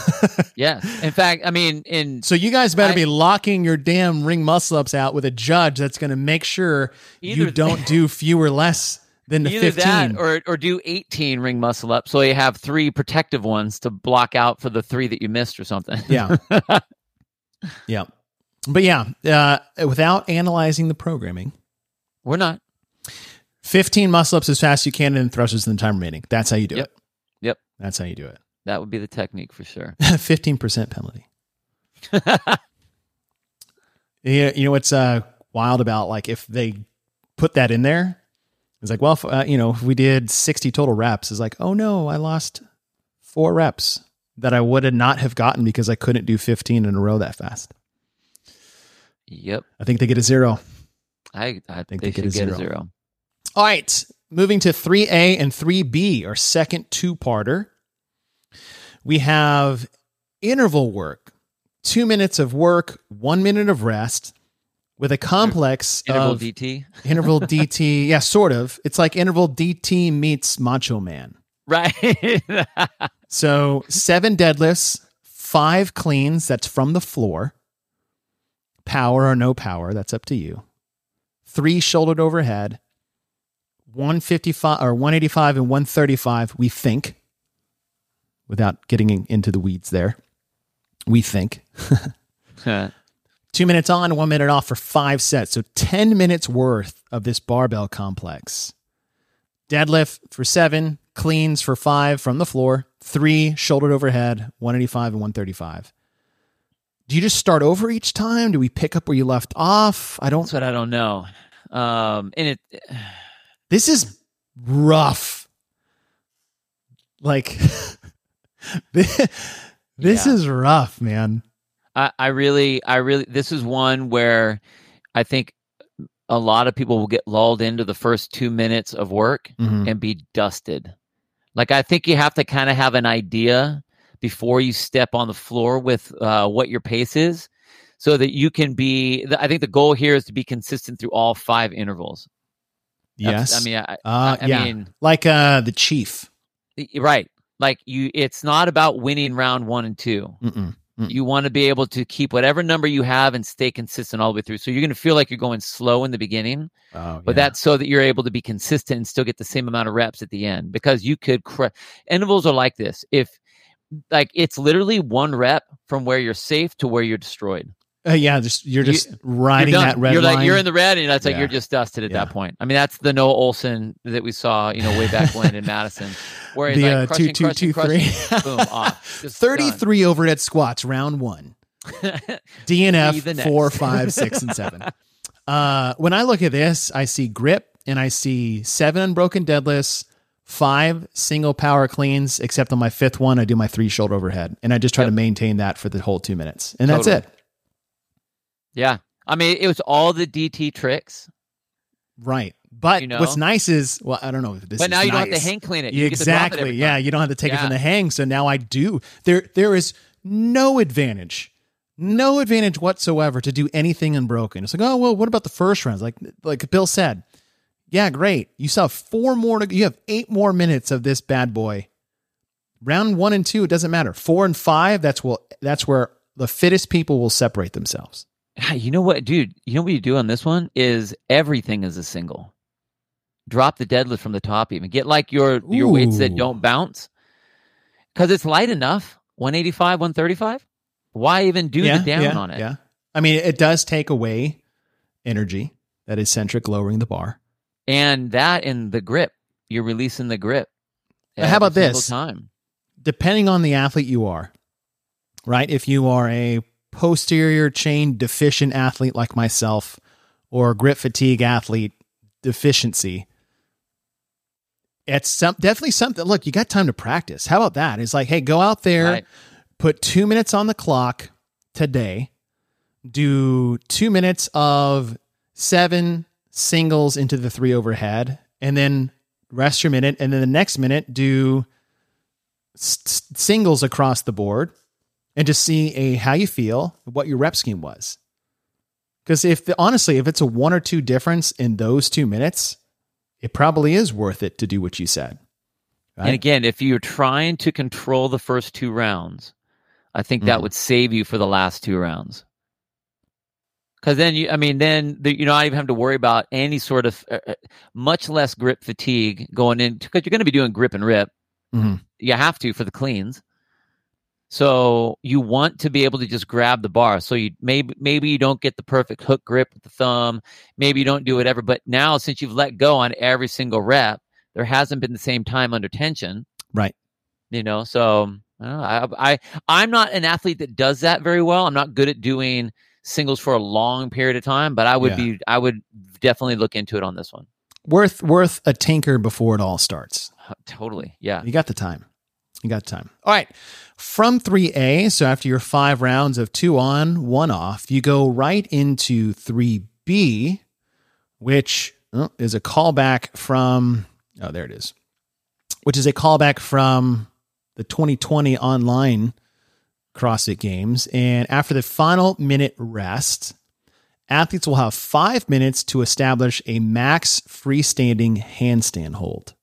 Yes. In fact, I mean in So you guys better I- be locking your damn ring muscle ups out with a judge that's going to make sure you don't do fewer less than the either 15. that or or do 18 ring muscle ups so you have three protective ones to block out for the three that you missed or something. yeah. yeah. But yeah, uh, without analyzing the programming, We're not. 15 muscle ups as fast as you can and thrusters in the time remaining. That's how you do Yep. it. Yep. That's how you do it. That would be the technique for sure. 15% penalty. Yeah, you know what's uh, wild about like if they put that in there, it's like, well, if, uh, you know, if we did sixty total reps, it's like, oh no, I lost four reps that I would have not have gotten because I couldn't do fifteen in a row that fast. yep. I think they get a zero. I, I think they they, get a get a zero. All right, moving to three A and three B, our second two-parter. We have interval work, two minutes of work, one minute of rest, with a complex Interval of DT. interval DT. Yeah, sort of. It's like interval DT meets Macho Man. Right. So seven deadlifts, five cleans. That's from the floor. Power or no power. That's up to you. Three shouldered overhead. 155 or 185 and 135, we think, without getting into the weeds there. We think. Two minutes on, one minute off for five sets. So 10 minutes worth of this barbell complex. Deadlift for seven, cleans for five from the floor, three shouldered overhead, 185 and 135. Do you just start over each time? Do we pick up where you left off? I don't. That's what I don't know. Um, and it, This is rough. Like, this, Yeah. is rough, man. I, I really, I really, this is one where I think a lot of people will get lulled into the first two minutes of work Mhm. and be dusted. Like I think you have to kind of have an idea before you step on the floor with uh, what your pace is, so that you can be. I think the goal here is to be consistent through all five intervals. That's- Yes. I mean, I, uh, I yeah. mean, like uh, the chief. right. Like you, it's not about winning round one and two. Mm-mm. Mm. You want to be able to keep whatever number you have and stay consistent all the way through. So you're going to feel like you're going slow in the beginning, Oh, but that's so that you're able to be consistent and still get the same amount of reps at the end because you could cr- intervals are like this. If like it's literally one rep from where you're safe to where you're destroyed. Uh, yeah, just you're You- just riding you're that red you're line. like you're in the red, and that's like Yeah. you're just dusted at Yeah. that point. I mean, that's the Noah Ohlsen that we saw, you know, way back when in Madison, where he's the like uh, crushing, two two crushing, two crushing, three. boom, off. Just 33 overhead squats, round one. done. DNF four, five, six, and seven. Uh, when I look at this, I see grip and I see seven unbroken deadlifts, five single power cleans, except on my fifth one, I do my three shoulder overhead. And I just try Yep. to maintain that for the whole two minutes. And that's it. Yeah, I mean, it was all the DT tricks, Right. But You know? what's nice is, well, I don't know if this but now you don't have to hang clean it. You get it exactly. Yeah, you don't have to take it from the hang. So now I do. There, there is no advantage, no advantage whatsoever to do anything unbroken. It's like, oh well, what about the first rounds? Like, like Bill said, yeah, great. You have four more. To, you have eight more minutes of this bad boy. Round one and two, it doesn't matter. Four and five, that's well, that's where the fittest people will separate themselves. Ah, You know what, dude? You know what you do on this one is everything is a single. Drop the deadlift from the top, even get like your your weights that don't bounce, because it's light enough. 185, 135. Why even do the down yeah, on it? Yeah. I mean, it does take away energy, that eccentric lowering the bar. And that in the grip, you're releasing the grip. How about this? Time. depending on the athlete you are, right? If you are a posterior chain deficient athlete like myself, or grip fatigue athlete deficiency, it's some, definitely something. Look, you got time to practice. How about that? It's like, hey, go out there, Right. put two minutes on the clock today, do two minutes of seven singles into the three overhead, and then rest your minute. And then the next minute, do s- singles across the board and just see a how you feel, what your rep scheme was. Because if the, honestly, if it's a one or two difference in those two minutes, it probably is worth it to do what you said. And again, if you're trying to control the first two rounds, I think that Mhm. would save you for the last two rounds. Because then you, I mean, then the, you not even have to worry about any sort of uh, uh, much less grip fatigue going in because you're going to be doing grip and rip. Mhm. You have to for the cleans. So you want to be able to just grab the bar. So you maybe maybe you don't get the perfect hook grip with the thumb. Maybe you don't do whatever. But now since you've let go on every single rep, there hasn't been the same time under tension Right. you know so I, I I I'm not an athlete that does that very well i'm not good at doing singles for a long period of time but i would Yeah. be i would definitely look into it on this one Worth worth a tinker before it all starts. Uh, totally yeah You got the time. You got time. All right. From 3A, so after your five rounds of two on, one off, you go right into 3B, which oh, is a callback from, oh, there it is, which is a callback from the 2020 online CrossFit Games. And after the final minute rest, athletes will have five minutes to establish a max freestanding handstand hold.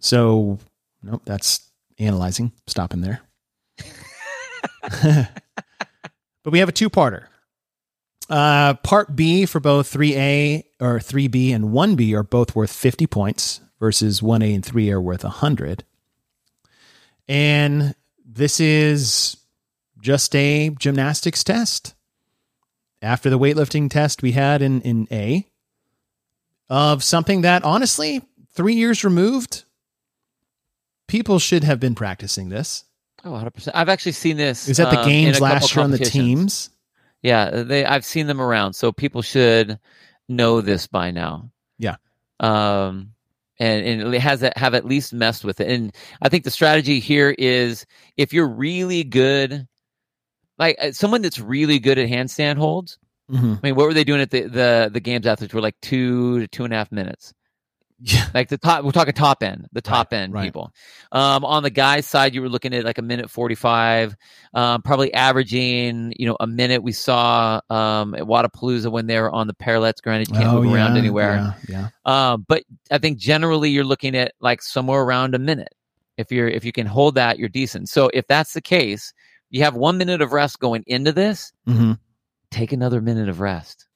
So, nope, that's analyzing. Stopping there. but we have a two parter. Uh, part B for both 3A or 3B and 1B are both worth 50 points versus 1A and 3 are worth 100. And this is just a gymnastics test. After the weightlifting test we had in, in A, of something that honestly, three years removed, people should have been practicing this. oh 100% i've actually seen this Is that the um, games last year on the teams? yeah they i've seen them around so people should know this by now Yeah. um and, and it has that have at least messed with it and i think the strategy here is if you're really good like uh, someone that's really good at handstand holds Mm-hmm. I mean, what were they doing at the the the games athletes were like two to two and a half minutes. Yeah. Like the top, we're talking top end, the top end right. people. Um, on the guys' side, you were looking at like a minute forty-five, um, probably averaging, you know, a minute. We saw um, at Wadapalooza when they were on the parallettes. Granted, you can't Oh, move around anywhere. Yeah, yeah. Um, but I think generally you're looking at like somewhere around a minute. If you're if you can hold that, you're decent. So if that's the case, You have one minute of rest going into this. hmm Take another minute of rest.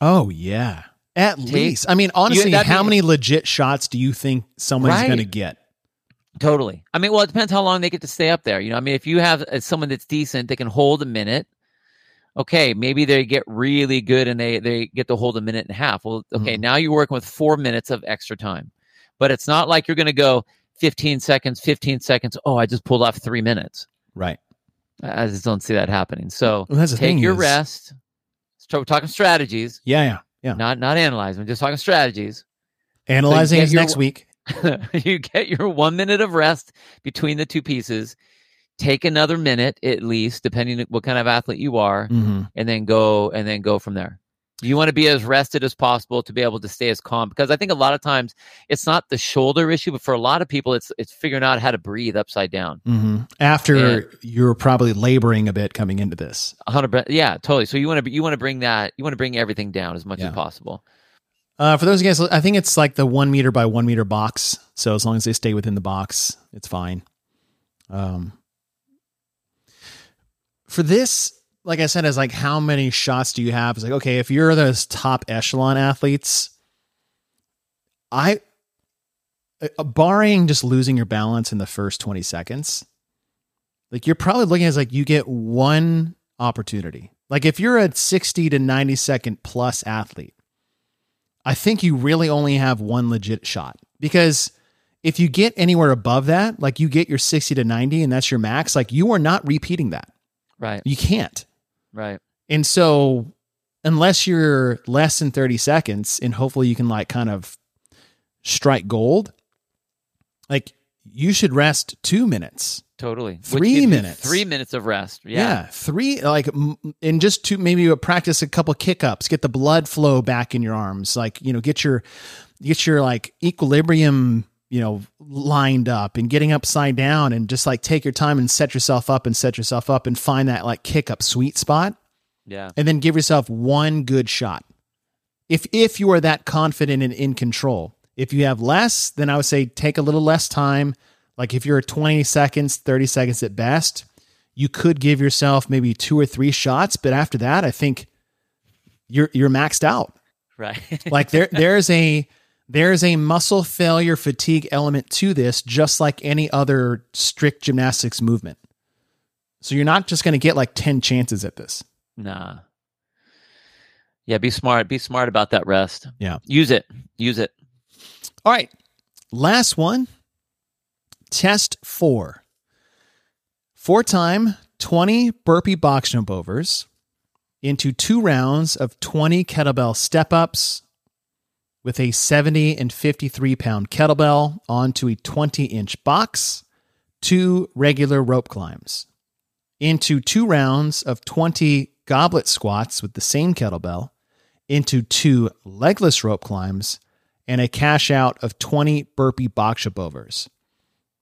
Oh yeah, at Take- least. I mean, honestly, that'd how many legit shots do you think someone's Right. going to get? Totally. I mean, well, it depends how long they get to stay up there. You know, I mean, if you have uh, someone that's decent, they can hold a minute. Okay, maybe they get really good and they they get to hold a minute and a half. Well, okay, Mhm. now you're working with four minutes of extra time, but it's not like you're going to go 15 seconds, 15 seconds. Oh, I just pulled off three minutes. Right. I just don't see that happening. So Well, take your is- rest. Start we're talking strategies, Yeah, yeah, yeah. not not analyze. We're just talking strategies. Analyzing get is your- next week. you get your one minute of rest between the two pieces. Take another minute at least, depending on what kind of athlete you are, hmm and then go and then go from there. You want to be as rested as possible to be able to stay as calm because I think a lot of times it's not the shoulder issue, but for a lot of people, it's it's figuring out how to breathe upside down. hmm After you're probably laboring a bit coming into this. Hundred, yeah, totally. So you want to you want to bring that you want to bring everything down as much Yeah. as possible. Uh, for those guys, I think it's like the one meter by one meter box. So as long as they stay within the box, it's fine. Um, for this, like I said, is like how many shots do you have? It's like okay, if you're those top echelon athletes, I, uh, barring just losing your balance in the first twenty seconds, like you're probably looking at like you get one opportunity. Like if you're a sixty to ninety second plus athlete. I think you really only have one legit shot because if you get anywhere above that, like you get your 60 to 90 and that's your max, like you are not repeating that. Right, You can't. Right. And so, unless you're less than 30 seconds and hopefully you can like kind of strike gold, like you should rest two minutes. Totally. Three minutes. Three minutes of rest. Yeah. Yeah. three like and just to maybe practice a couple kick ups, get the blood flow back in your arms, like you know, get your get your like equilibrium, you know, lined up and getting upside down, and just like take your time and set yourself up and set yourself up and find that like kick up sweet spot, Yeah. and then give yourself one good shot. If if you are that confident and in control, if you have less, then I would say take a little less time. Like if you're 20 seconds, 30 seconds at best, you could give yourself maybe two or three shots, but after that, I think you're you're maxed out. Right. Like there there's a there's a muscle failure fatigue element to this just like any other strict gymnastics movement. So you're not just going to get like 10 chances at this. nah. Yeah. Be smart. Be smart about that rest. Yeah. Use it. Use it. All right. Last one. Test four. Four time 20 burpee box jump overs into two rounds of 20 kettlebell step ups with a 70 and 53 pound kettlebell onto a 20 inch box, two regular rope climbs. Into two rounds of 20 goblet squats with the same kettlebell, into two legless rope climbs, and a cash out of 20 burpee box overs.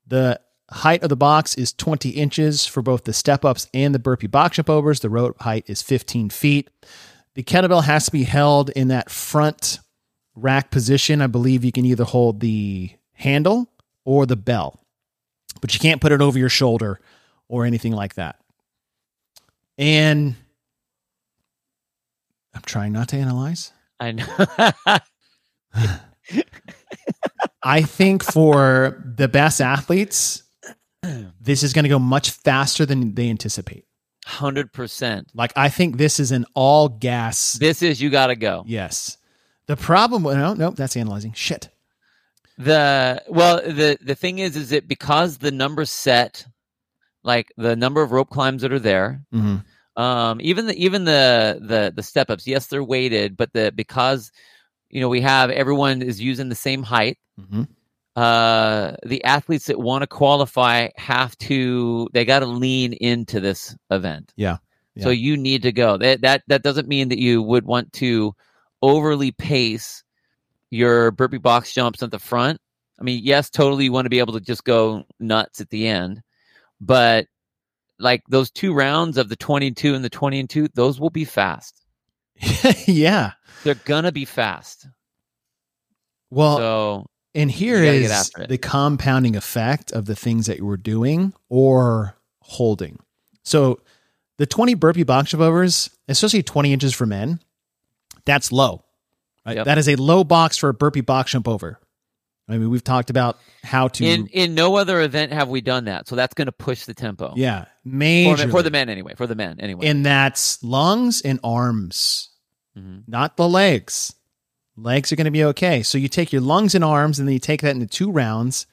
The height of the box is 20 inches for both the step ups and the burpee box overs. The rope height is 15 feet. The kettlebell has to be held in that front rack position. I believe you can either hold the handle or the bell, but you can't put it over your shoulder or anything like that. And I'm trying not to analyze. I know. I think for the best athletes, this is going to go much faster than they anticipate. Hundred percent. Like I think this is an all gas. This is you got to go. Yes. The problem, no, no, that's analyzing. Shit. The well, the the thing is, is it because the number set, like the number of rope climbs that are there, hmm um, even the even the the the step ups. Yes, they're weighted, but the because you know we have everyone is using the same height. hmm Uh, the athletes that want to qualify have to they got to lean into this event. Yeah. So you need to go. That that that doesn't mean that you would want to overly pace your burpee box jumps at the front. I mean, yes, totally you want to be able to just go nuts at the end, but like those two rounds of the 22 and the 20 and 2, those will be fast. yeah. They're going to be fast. Well, so, and here you gotta get is the compounding effect of the things that you were doing or holding. So the 20 burpee box jump overs, especially 20 inches for men, that's low. Right? Yep. That is a low box for a burpee box jump over. I mean, we've talked about how to. In in no other event have we done that, so that's going to push the tempo. yeah, for, major for the men anyway. For the men anyway. and that's lungs and arms, Mhm. not the legs. Legs are going to be okay. So you take your lungs and arms, and then you take that into two rounds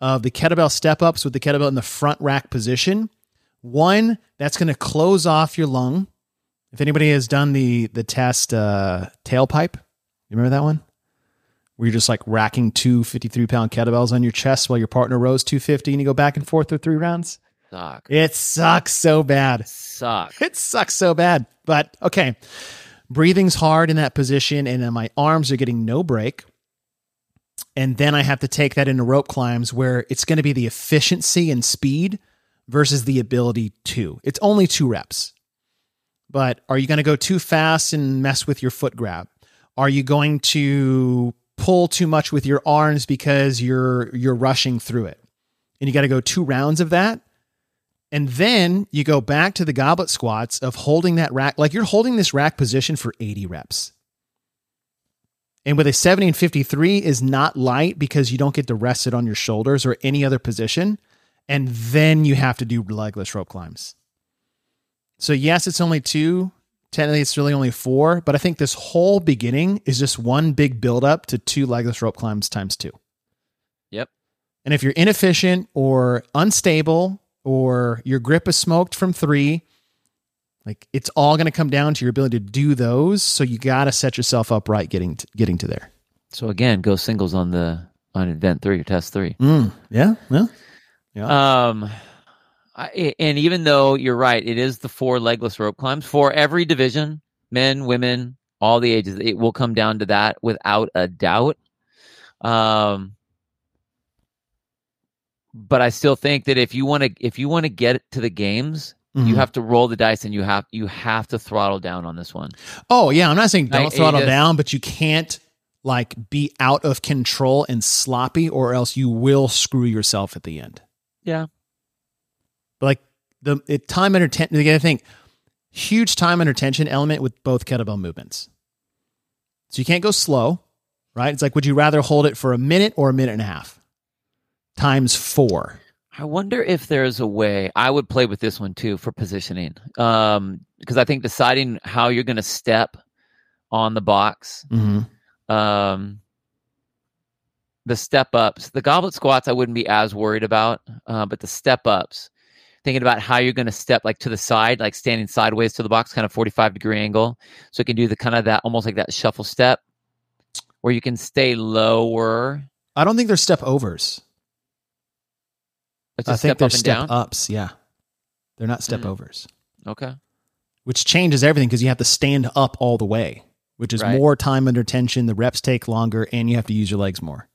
of the kettlebell step ups with the kettlebell in the front rack position. One that's going to close off your lung. If anybody has done the the test uh, tailpipe, you remember that one? Where you're just like racking two 53 pound kettlebells on your chest while your partner rows 250 and you go back and forth for three rounds. Suck. It sucks so bad. Suck. It sucks so bad. But okay. Breathing's hard in that position, and then my arms are getting no break. And then I have to take that into rope climbs where it's going to be the efficiency and speed versus the ability to. It's only two reps. But are you going to go too fast and mess with your foot grab? Are you going to pull too much with your arms because you're you're rushing through it? And you got to go two rounds of that. And then you go back to the goblet squats of holding that rack, like you're holding this rack position for 80 reps. And with a 70 and 53 is not light because you don't get to rest it on your shoulders or any other position. And then you have to do legless rope climbs. So, yes, it's only two. Technically, it's really only four. But I think this whole beginning is just one big buildup to two legless rope climbs times two. Yep. And if you're inefficient or unstable or your grip is smoked from three, like it's all going to come down to your ability to do those. So you got to set yourself up right getting to, getting to there. So again, go singles on the on event three or test three. Mm, yeah. Yeah. Um, I, and even though you're right, it is the four legless rope climbs for every division, men, women, all the ages. It will come down to that without a doubt. Um, but I still think that if you want to, if you want to get to the games, you Mhm. have to roll the dice and you have you have to throttle down on this one. Oh yeah, I'm not saying don't it throttle just- down, but you can't like be out of control and sloppy, or else you will screw yourself at the end. Yeah. But like the it, time under ten, you got to think huge time under tension element with both kettlebell movements. So you can't go slow, right? It's like would you rather hold it for a minute or a minute and a half times four? I wonder if there's a way I would play with this one too for positioning. Um, because I think deciding how you're going to step on the box, Mm-hmm. um, the step ups, the goblet squats, I wouldn't be as worried about. Uh, but the step ups, thinking about how you're going to step like to the side, like standing sideways to the box, kind of 45 degree angle. So you can do the kind of that almost like that shuffle step where you can stay lower. I don't think they're step overs. I think they're up step down. ups. Yeah, they're not step Mm. overs. Okay. which changes everything because you have to stand up all the way, which is Right. more time under tension. The reps take longer, and you have to use your legs more.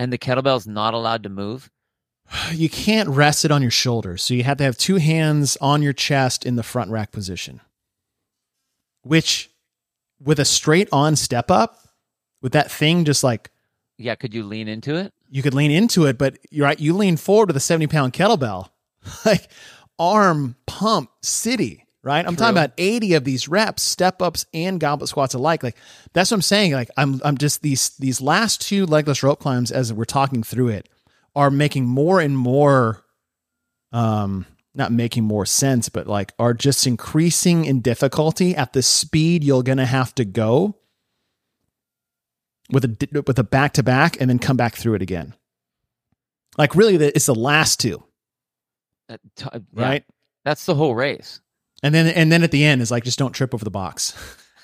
And the kettlebell's not allowed to move. You can't rest it on your shoulders, so you have to have two hands on your chest in the front rack position. Which, with a straight on step up, with that thing just like Yeah, could you lean into it? you could lean into it, but you're right. You lean forward with a 70 pound kettlebell, like arm pump city, right? I'm talking about 80 of these reps, step ups and goblet squats alike. Like that's what I'm saying. Like I'm, I'm just these, these last two legless rope climbs as we're talking through it are making more and more, um, not making more sense, but like are just increasing in difficulty at the speed you're going to have to go with a with a back to back and then come back through it again. Like really, the, it's the last two, That t- yeah, right? That's the whole race. And then and then at the end is like just don't trip over the box.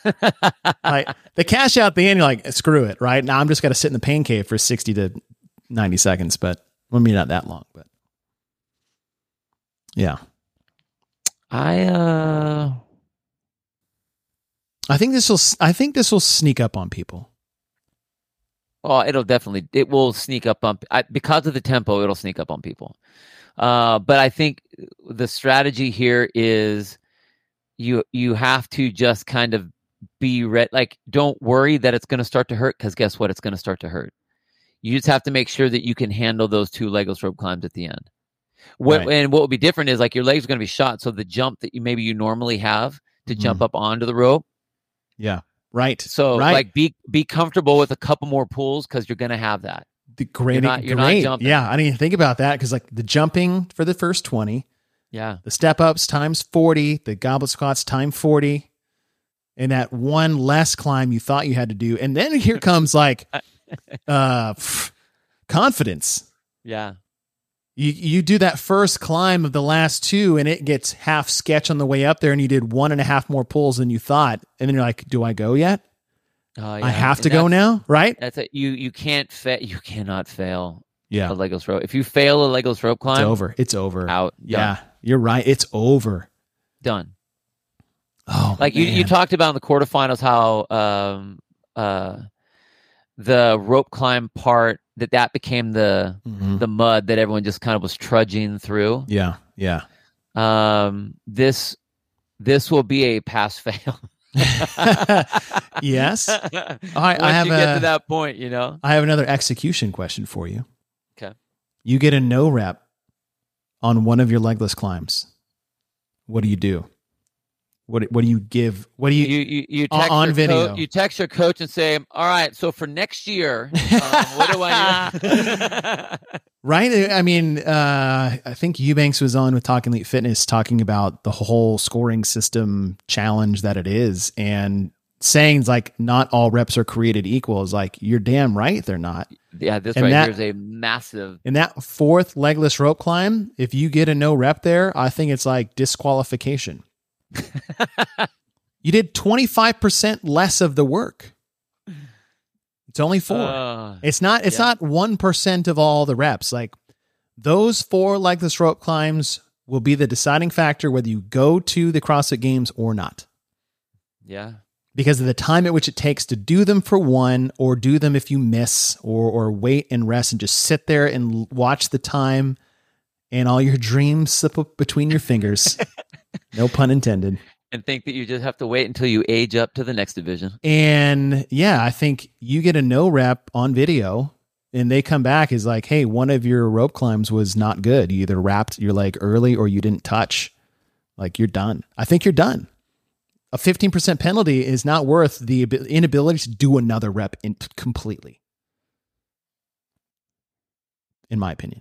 like the cash out at the end, you're like screw it, right? Now I'm just got to sit in the pain cave for sixty to ninety seconds, but well, maybe not that long, but yeah, I uh I think this will I think this will sneak up on people. Oh, it'll definitely it will sneak up on I, because of the tempo. It'll sneak up on people. Uh, but I think the strategy here is you you have to just kind of be ready. Like, don't worry that it's going to start to hurt because guess what? It's going to start to hurt. You just have to make sure that you can handle those two legless rope climbs at the end. What Right. and what would be different is like your legs are going to be shot, so the jump that you maybe you normally have to jump Mhm. up onto the rope. Yeah. Right. So right. like be be comfortable with a couple more pulls because you're going to have that. the great, not- you're not great. jumping. Yeah, I didn't even think about that because like the jumping for the first twenty, Yeah, the step ups times forty, the goblet squats time forty, and that one less climb you thought you had to do, and then here comes like uh pff, confidence. yeah, You you do that first climb of the last two, and it gets half sketch on the way up there, and you did one and a half more pulls than you thought, and then you're like, "Do I go yet? I yeah. have And to go now, right?" That's it. You you can't fa- You cannot fail Yeah, a legless rope. If you fail a legless rope climb, it's over. It's over. out. Done. Yeah, you're right. It's over. done. Oh, Like you, you talked about in the quarterfinals how um uh the rope climb part that that became the Mhm. the mud that everyone just kind of was trudging through. Yeah, yeah. Um, this this will be a pass fail. Yes. Once I, I have you get a, to that point, you know. I have another execution question for you. Okay. You get a no rep on one of your legless climbs. What do you do? What what do you give? What do you? You you, you on- text on your video. coach, you text your coach and say, "All right, so for next year, um, what do I?" do?" right? I mean, uh, I think Eubanks was on with Talking Elite Fitness talking about the whole scoring system challenge that it is, and saying like not all reps are created equal is like you're damn right they're not. yeah, this And right that- here is a massive. In that fourth legless rope climb, if you get a no rep there, I think it's like disqualification. you did 25% less of the work. It's only four. Uh, it's not it's yeah. not 1% of all the reps. Like those four legless rope climbs will be the deciding factor whether you go to the CrossFit games or not. yeah, Because of the time at which it takes to do them for one, or do them if you miss, or or wait and rest and just sit there and watch the time and all your dreams slip up between your fingers. no pun intended. and think that you just have to wait until you age up to the next division. And yeah, I think you get a no rep on video and they come back is like, hey, one of your rope climbs was not good. You either wrapped your leg early or you didn't touch. Like you're done. I think you're done. A 15% penalty is not worth the inability to do another rep in completely. In my opinion.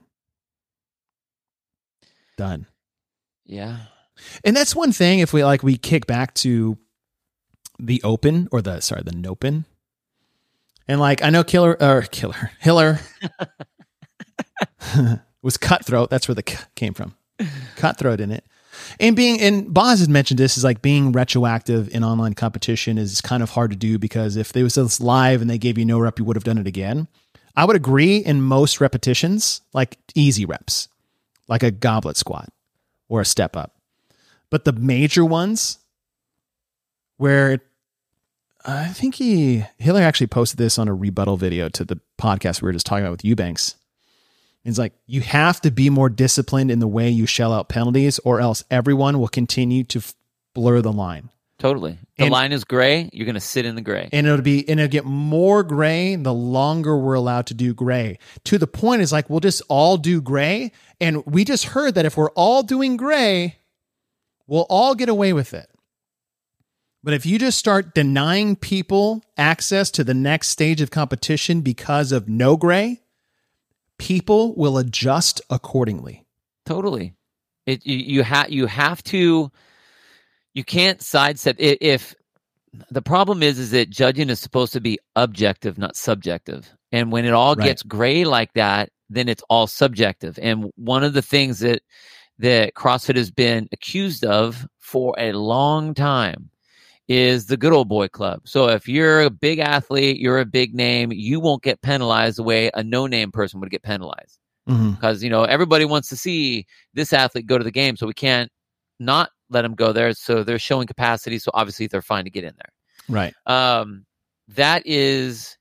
Done. Yeah, And that's one thing if we like we kick back to the open or the sorry, the nopen. And like I know killer or killer Hiller was cutthroat. That's where the c came from. Cutthroat in it. And being and Boz had mentioned this is like being retroactive in online competition is kind of hard to do because if they was this live and they gave you no rep, you would have done it again. I would agree in most repetitions, like easy reps, like a goblet squat or a step up. But the major ones where I think he Hiller actually posted this on a rebuttal video to the podcast we were just talking about with Eubanks. It's like you have to be more disciplined in the way you shell out penalties, or else everyone will continue to f- blur the line. totally. The And- line is gray. You're going to sit in the gray. And it'll be and it'll get more gray the longer we're allowed to do gray. To the point is like we'll just all do gray. And we just heard that if we're all doing gray, we'll all get away with it. But if you just start denying people access to the next stage of competition because of no gray, people will adjust accordingly. Totally. It you you have you have to you can't sidestep i- if the problem is is that judging is supposed to be objective not subjective and when it all Right. gets gray like that then it's all subjective and one of the things that that CrossFit has been accused of for a long time is the good old boy club. So if you're a big athlete, you're a big name, you won't get penalized the way a no name person would get penalized because you know everybody wants to see this athlete go to the game, so we can't not let them go there. So they're showing capacity, so obviously they're fine to get in there. Right. Um, that is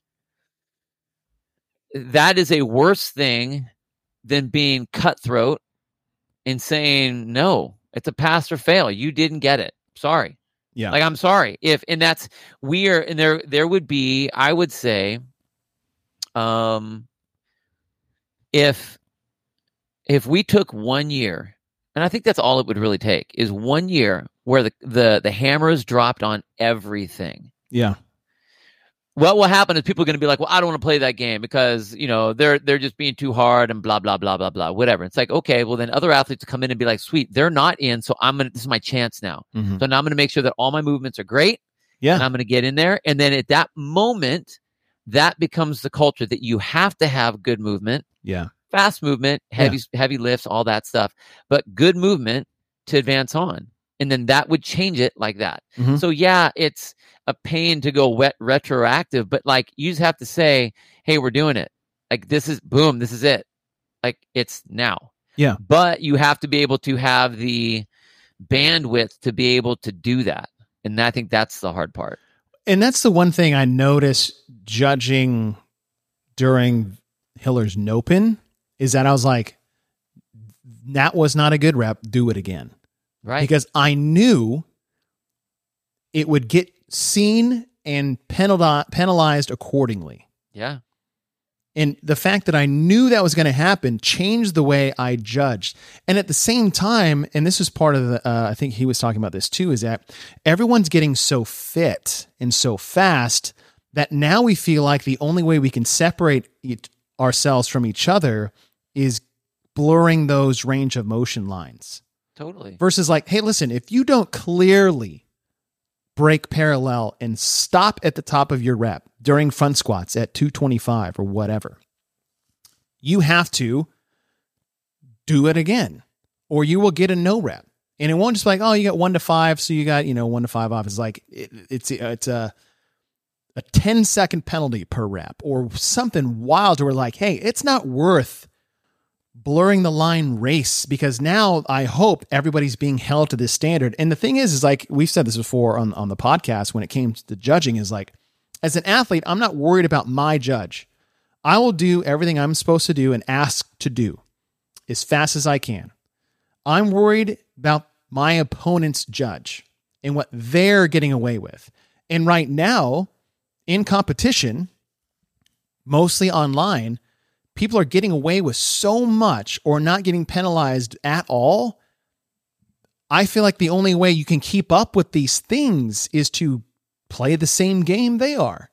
that is a worse thing than being cutthroat and saying no. It's a pass or fail. You didn't get it. Sorry. Yeah. Like I'm sorry if and that's we are and there there would be I would say um if if we took one year, and I think that's all it would really take, is one year where the the the hammer is dropped on everything. Yeah. What will happen is people are going to be like, "Well, I don't want to play that game because you know they're they're just being too hard and blah blah blah blah blah whatever." It's like, okay, well then other athletes come in and be like, "Sweet, they're not in, so I'm gonna this is my chance now. Mhm. So now I'm gonna make sure that all my movements are great, Yeah. and I'm gonna get in there, and then at that moment, that becomes the culture that you have to have good movement, Yeah. fast movement, heavy heavy lifts, all that stuff, but good movement to advance on. And then that would change it like that. Mhm. So yeah, it's a pain to go wet retroactive, but like you just have to say, "Hey, we're doing it. Like this is boom, this is it. Like it's now." Yeah. But you have to be able to have the bandwidth to be able to do that. And I think that's the hard part. And that's the one thing I noticed judging during Hiller's Nopen is that I was like, that was not a good rep. Do it again. Right. Because I knew it would get seen and penalized accordingly. yeah. And the fact that I knew that was going to happen changed the way I judged. And at the same time, and this is part of the, uh, I think he was talking about this too, is that everyone's getting so fit and so fast that now we feel like the only way we can separate it, ourselves from each other is blurring those range of motion lines Totally. versus like, hey, listen, if you don't clearly break parallel and stop at the top of your rep during front squats at 225 or whatever, you have to do it again or you will get a no rep. And it won't just be like, oh, you got one to five. So you got, you know, one to five off. It's like, it, it's, it's a, a 10 second penalty per rep or something wild where like, hey, it's not worth blurring the line race because now I hope everybody's being held to this standard. And the thing is, is like we've said this before on, on the podcast when it came to the judging, is like as an athlete, I'm not worried about my judge. I will do everything I'm supposed to do and ask to do as fast as I can. I'm worried about my opponent's judge and what they're getting away with. And right now, in competition, mostly online, people are getting away with so much or not getting penalized at all. I feel like the only way you can keep up with these things is to play the same game they are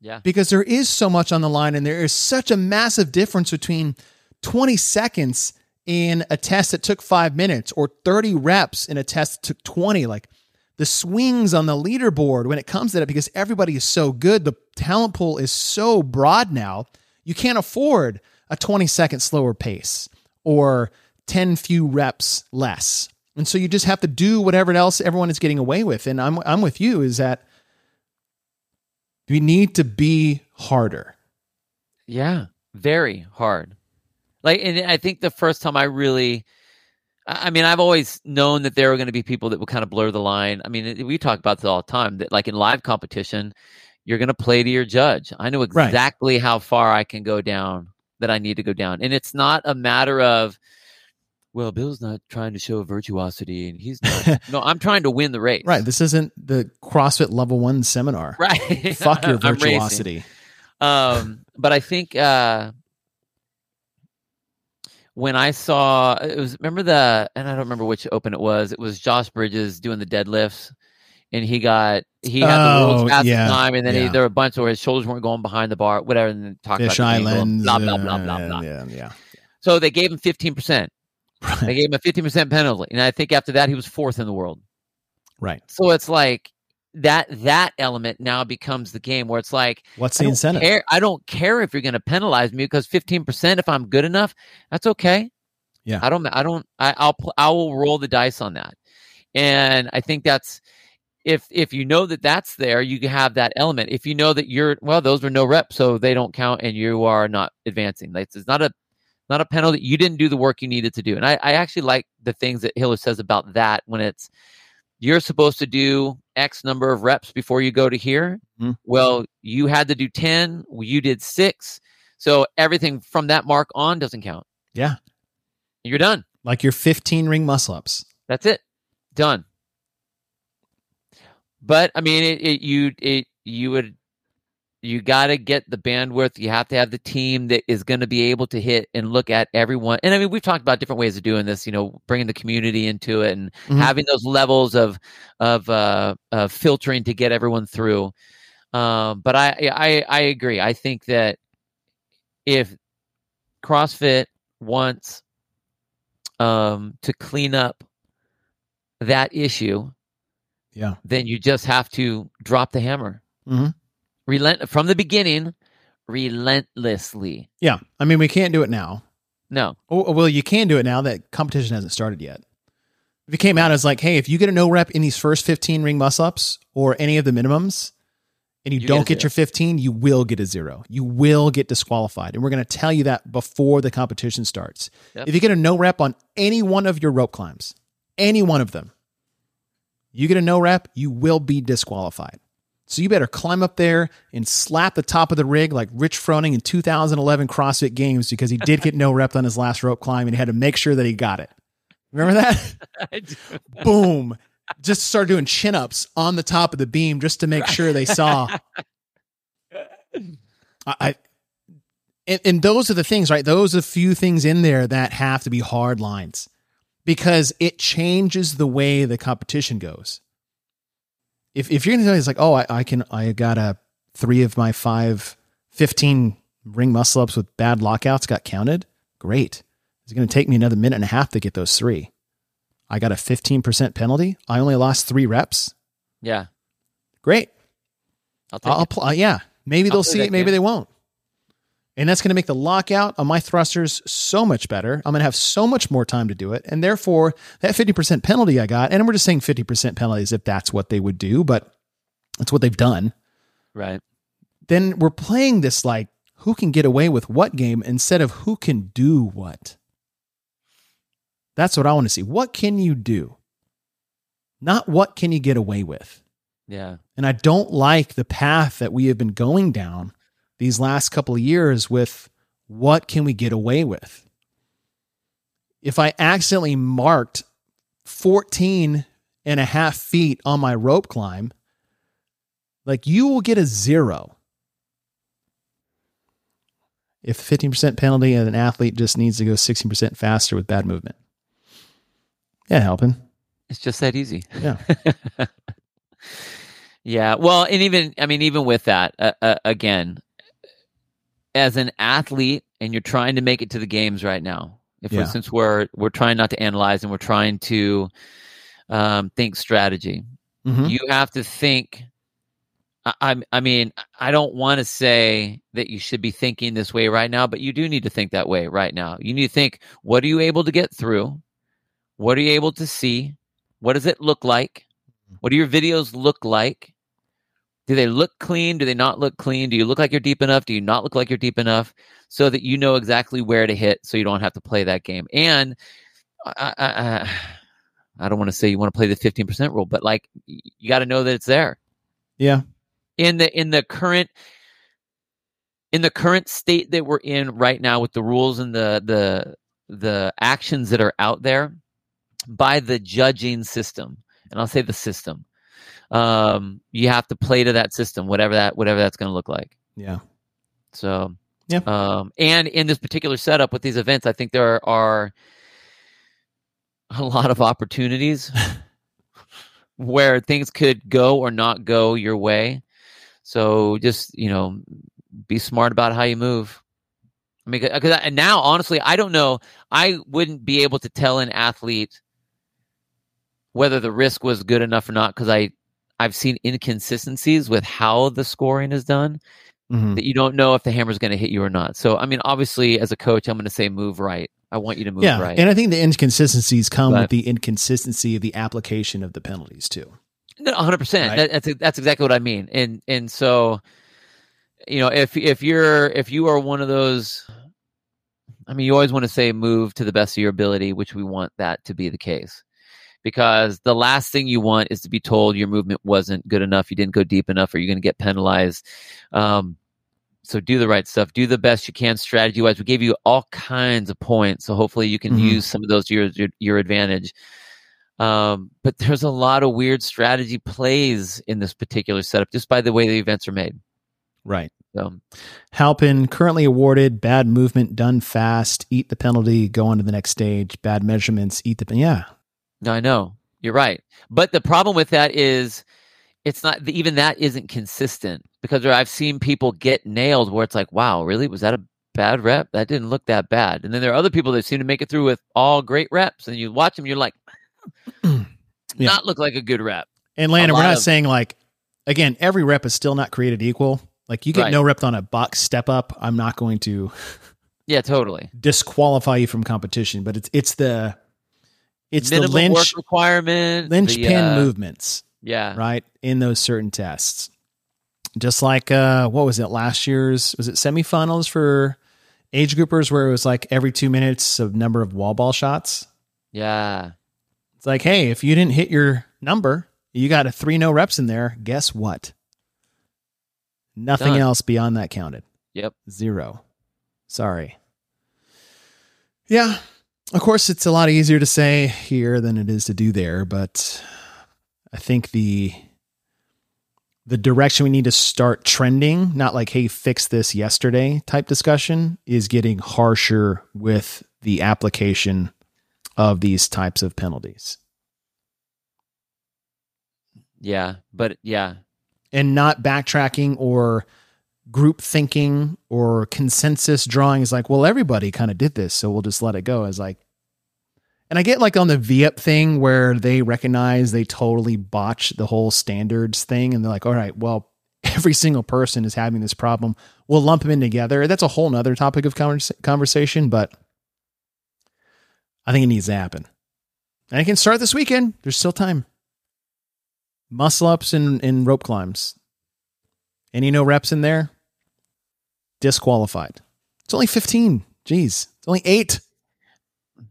Yeah. because there is so much on the line and there is such a massive difference between 20 seconds in a test that took five minutes or 30 reps in a test that took 20. Like the swings on the leaderboard when it comes to that, because everybody is so good, the talent pool is so broad now, you can't afford a 20 second slower pace or 10 few reps less. And so you just have to do whatever else everyone is getting away with. And I'm I'm with you is that we need to be harder. Yeah, very hard. Like, and I think the first time I really, I mean, I've always known that there were going to be people that would kind of blur the line. I mean, we talk about this all the time. That like in live competition, you're going to play to your judge. I know Right. exactly how far I can go down that I need to go down, and it's not a matter of. Well, Bill's not trying to show virtuosity, and he's not. no, I'm trying to win the race. Right. This isn't the CrossFit level one seminar. Right. Fuck your virtuosity. um but i think uh when i saw it was remember the and i don't remember which open it was it was josh bridges doing the deadlifts and he got he had the Oh, world's fastest yeah, time and then he, there were a bunch where his shoulders weren't going behind the bar whatever and then talk Fish about the blah blah blah uh, blah blah Yeah, yeah. so they gave him 15% they gave him a 15% penalty and i think after that he was fourth in the world right. so it's like that that element now becomes the game where it's like What's the don't incentive? Care, I don't care if you're going to penalize me because 15% if I'm good enough, that's okay. Yeah. I don't I don't I I'll I will roll the dice on that. And I think that's if if you know that that's there, you have that element. If you know that you're well, those were no reps, so they don't count, and you are not advancing. Like it's not a not a penalty. You didn't do the work you needed to do. And I, I actually like the things that Hiller says about that when it's you're supposed to do X number of reps before you go to here. Mhm. Well, you had to do 10, you did six. So everything from that mark on doesn't count. Yeah. You're done. Like your 15 ring muscle ups. That's it. Done. But I mean, it, it you it you would you got to get the bandwidth. You have to have the team that is going to be able to hit and look at everyone. And I mean, we've talked about different ways of doing this. You know, bringing the community into it and Mhm. having those levels of of uh, uh, filtering to get everyone through. Um, but I, I I agree. I think that if CrossFit wants um, to clean up that issue, Yeah. then you just have to drop the hammer. Mhm. Relent from the beginning, relentlessly. Yeah. I mean, we can't do it now. No, Oh, well, you can do it now that competition hasn't started yet. If it came out as like, hey, if you get a no rep in these first 15 ring muscle ups or any of the minimums and you, You get don't get, zero. your 15, you will get a zero. You will get disqualified. And we're going to tell you that before the competition starts. Yep. If you get a no rep on any one of your rope climbs, any one of them, you get a no rep, you will be disqualified. So you better climb up there and slap the top of the rig like Rich Froning in 2011 CrossFit Games because he did get no rep on his last rope climb and he had to make sure that he got it. Remember that? Boom. Just start doing chin ups on the top of the beam just to make sure they saw. I, I and, and those are the things, right? Those are the few things in there that have to be hard lines because it changes the way the competition goes. If if you're gonna tell me it's like, oh, I, I can I got a three of my five 15 ring muscle ups with bad lockouts got counted, great. It's gonna take me another minute and a half to get those three. I got a 15% penalty. I only lost three reps. Yeah, Great. I'll I'll. Yeah, maybe I'll they'll see it, maybe game. they won't. And that's going to make the lockout on my thrusters so much better. I'm going to have so much more time to do it, and therefore that 50% penalty I got, and we're just saying 50% penalties if that's what they would do, but that's what they've done. Right. Then we're playing this like who can get away with what game instead of who can do what. That's what I want to see. What can you do? Not what can you get away with. Yeah. And I don't like the path that we have been going down these last couple of years with what can we get away with? If I accidentally marked 14 and a half feet on my rope climb, like you will get a zero. If 15% penalty and an athlete just needs to go 16% faster with bad movement. Yeah, helping. It's just that easy. Yeah. Yeah. Well, and even I mean, even with that, uh, uh, again, as an athlete, and you're trying to make it to the games right now. If Yeah. we're, since we're we're trying not to analyze and we're trying to um, think strategy, Mhm. you have to think. I, I'm- I mean, I don't want to say that you should be thinking this way right now, but you do need to think that way right now. You need to think: What are you able to get through? What are you able to see? What does it look like? What do your videos look like? Do they look clean? Do they not look clean? Do you look like you're deep enough? Do you not look like you're deep enough? So that you know exactly where to hit, so you don't have to play that game. And I, I, I, I don't want to say you want to play the 15% rule, but like you got to know that it's there Yeah. in the in the current in the current state that we're in right now with the rules and the the the actions that are out there by the judging system and i'll say the system um you have to play to that system whatever that whatever that's going to look like Yeah. so Yeah. um and in this particular setup with these events i think there are a lot of opportunities where things could go or not go your way so just you know be smart about how you move i mean because and now honestly i don't know i wouldn't be able to tell an athlete whether the risk was good enough or not because i i've seen inconsistencies with how the scoring is done Mhm. that you don't know if the hammer's going to hit you or not so i mean obviously as a coach i'm going to say move right i want you to move yeah, right and I think the inconsistencies come But- with the inconsistency of the application of the penalties too. No, hundred percent. Right. That, that's that's exactly what I mean. And and so, you know, if if you're if you are one of those, I mean, you always want to say move to the best of your ability, which we want that to be the case, because the last thing you want is to be told your movement wasn't good enough, you didn't go deep enough, or you're going to get penalized. Um, so do the right stuff, do the best you can strategy wise. We gave you all kinds of points, so hopefully you can Mhm. use some of those to your your, your advantage. Um, but there's a lot of weird strategy plays in this particular setup, just by the way the events are made. Right. So Halpin currently awarded bad movement done fast, eat the penalty, go on to the next stage. Bad measurements, eat the yeah. No, I know you're right, but the problem with that is it's not even that isn't consistent because I've seen people get nailed where it's like, wow, really was that a bad rep? That didn't look that bad. And then there are other people that seem to make it through with all great reps, and you watch them, you're like, Yeah. not look like a good rep. And Landon, we're not of- saying like again, every rep is still not created equal. Like you get Right. no rep on a box step up, I'm not going to Yeah, totally. disqualify you from competition, but it's it's the it's the lynch work requirement, the, linchpin uh, movements, Yeah, right? In those certain tests. Just like uh what was it last year's was it semifinals for age groupers where it was like every 2 minutes of number of wall ball shots? yeah. It's like, hey, if you didn't hit your number, you got a 3 no reps in there, guess what? Nothing Done. else beyond that counted. Yep. Zero. Sorry. Yeah. Of course, it's a lot easier to say here than it is to do there, but I think the the direction we need to start trending, not like, hey, fix this yesterday type discussion, is getting harsher with the application of these types of penalties. Yeah, but yeah, and not backtracking or group thinking or consensus drawing is like, well, everybody kind of did this, so we'll just let it go. As like, and I get like on the VIP thing where they recognize they totally botch the whole standards thing, and they're like, all right, well, every single person is having this problem. We'll lump them in together. That's a whole nother topic of convers- conversation, but I think it needs to happen. And it can start this weekend. There's still time. Muscle ups and, and rope climbs. Any no reps in there? Disqualified. It's only 15. Jeez. It's only eight.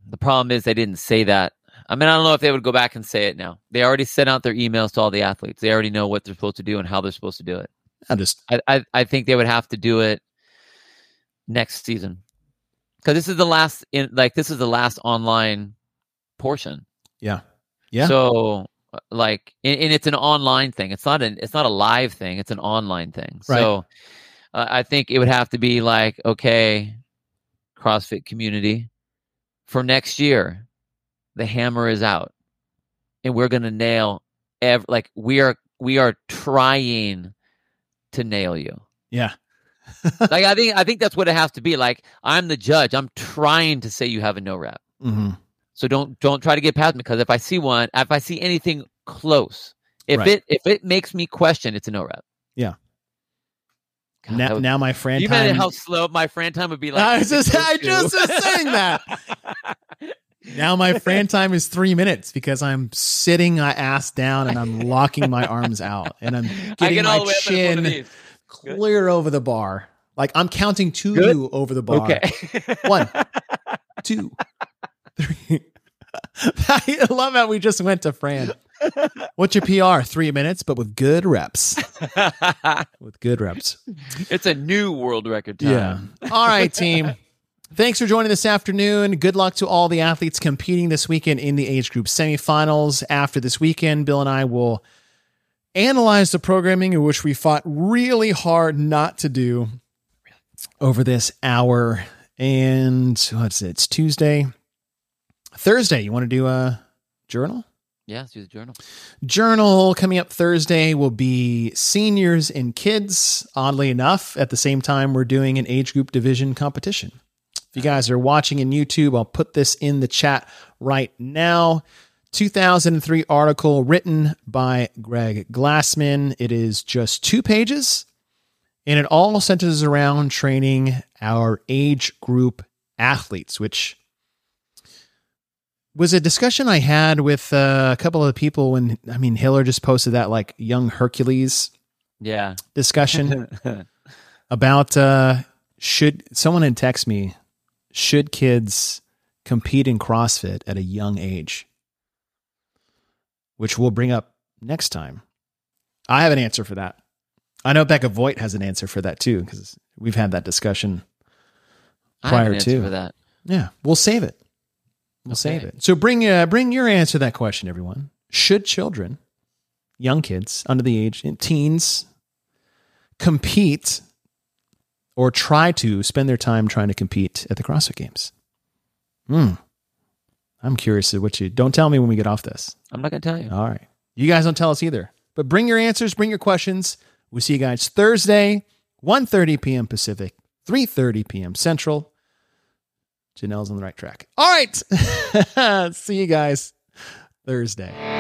the problem is they didn't say that. I mean, I don't know if they would go back and say it now. They already sent out their emails to all the athletes. They already know what they're supposed to do and how they're supposed to do it. I just I I, I think they would have to do it next season because this is the last in like this is the last online portion. yeah. Yeah. So like and, and it's an online thing. It's not an it's not a live thing. It's an online thing. Right. So uh, I think it would have to be like okay, CrossFit community for next year. The hammer is out, and we're gonna nail. Ev- like we are we are trying to nail you. Yeah. like I think I think that's what it has to be. Like I'm the judge. I'm trying to say you have a no rep. hmm So don't don't try to get past me because if I see one, if I see anything close, if Right. it if it makes me question, it's a no rep. Yeah. God, Now, would- now my Fran you time. imagine how slow my Fran time would be like. I was just- I just was saying that. now my Fran time is three minutes because I'm sitting my ass down and I'm locking my arms out and I'm getting get all my the way up in one of chin clear over the bar. Like I'm counting to Good. you over the bar. Okay. One. two, three. I love how we just went to Fran. What's your PR? Three minutes, but with good reps. With good reps. it's a new world record time. Yeah. All right, team. Thanks for joining this afternoon. Good luck to all the athletes competing this weekend in the age group semifinals. After this weekend, Bill and I will analyze the programming in which we fought really hard not to do over this hour. And what's it? It's Tuesday. Thursday, you want to do a journal? Yeah, let's do the journal. Journal coming up Thursday will be seniors and kids. Oddly enough, at the same time, we're doing an age group division competition. If you guys are watching in YouTube, I'll put this in the chat right now. 2003 article written by Greg Glassman. It is just two pages, and it all centers around training our age group athletes, which was a discussion I had with uh, a couple of people when I mean Hiller just posted that like young Hercules Yeah. discussion about uh, should someone had text me should kids compete in CrossFit at a young age, which we'll bring up next time. I have an answer for that. I know Becca Voigt has an answer for that too because we've had that discussion. An Prior answer to. that. Yeah, we'll save it. We'll save it. So bring uh, bring your answer to that question, everyone. Should children, young kids under the age, in teens, compete or try to spend their time trying to compete at the CrossFit Games? Hmm. I'm curious what you don't tell me when we get off this. I'm not gonna tell you. All right. You guys don't tell us either. But bring your answers, bring your questions. We'll see you guys Thursday, 1.30 p.m. Pacific, 3.30 p.m. Central. Janelle's on the right track. All right. see you guys Thursday.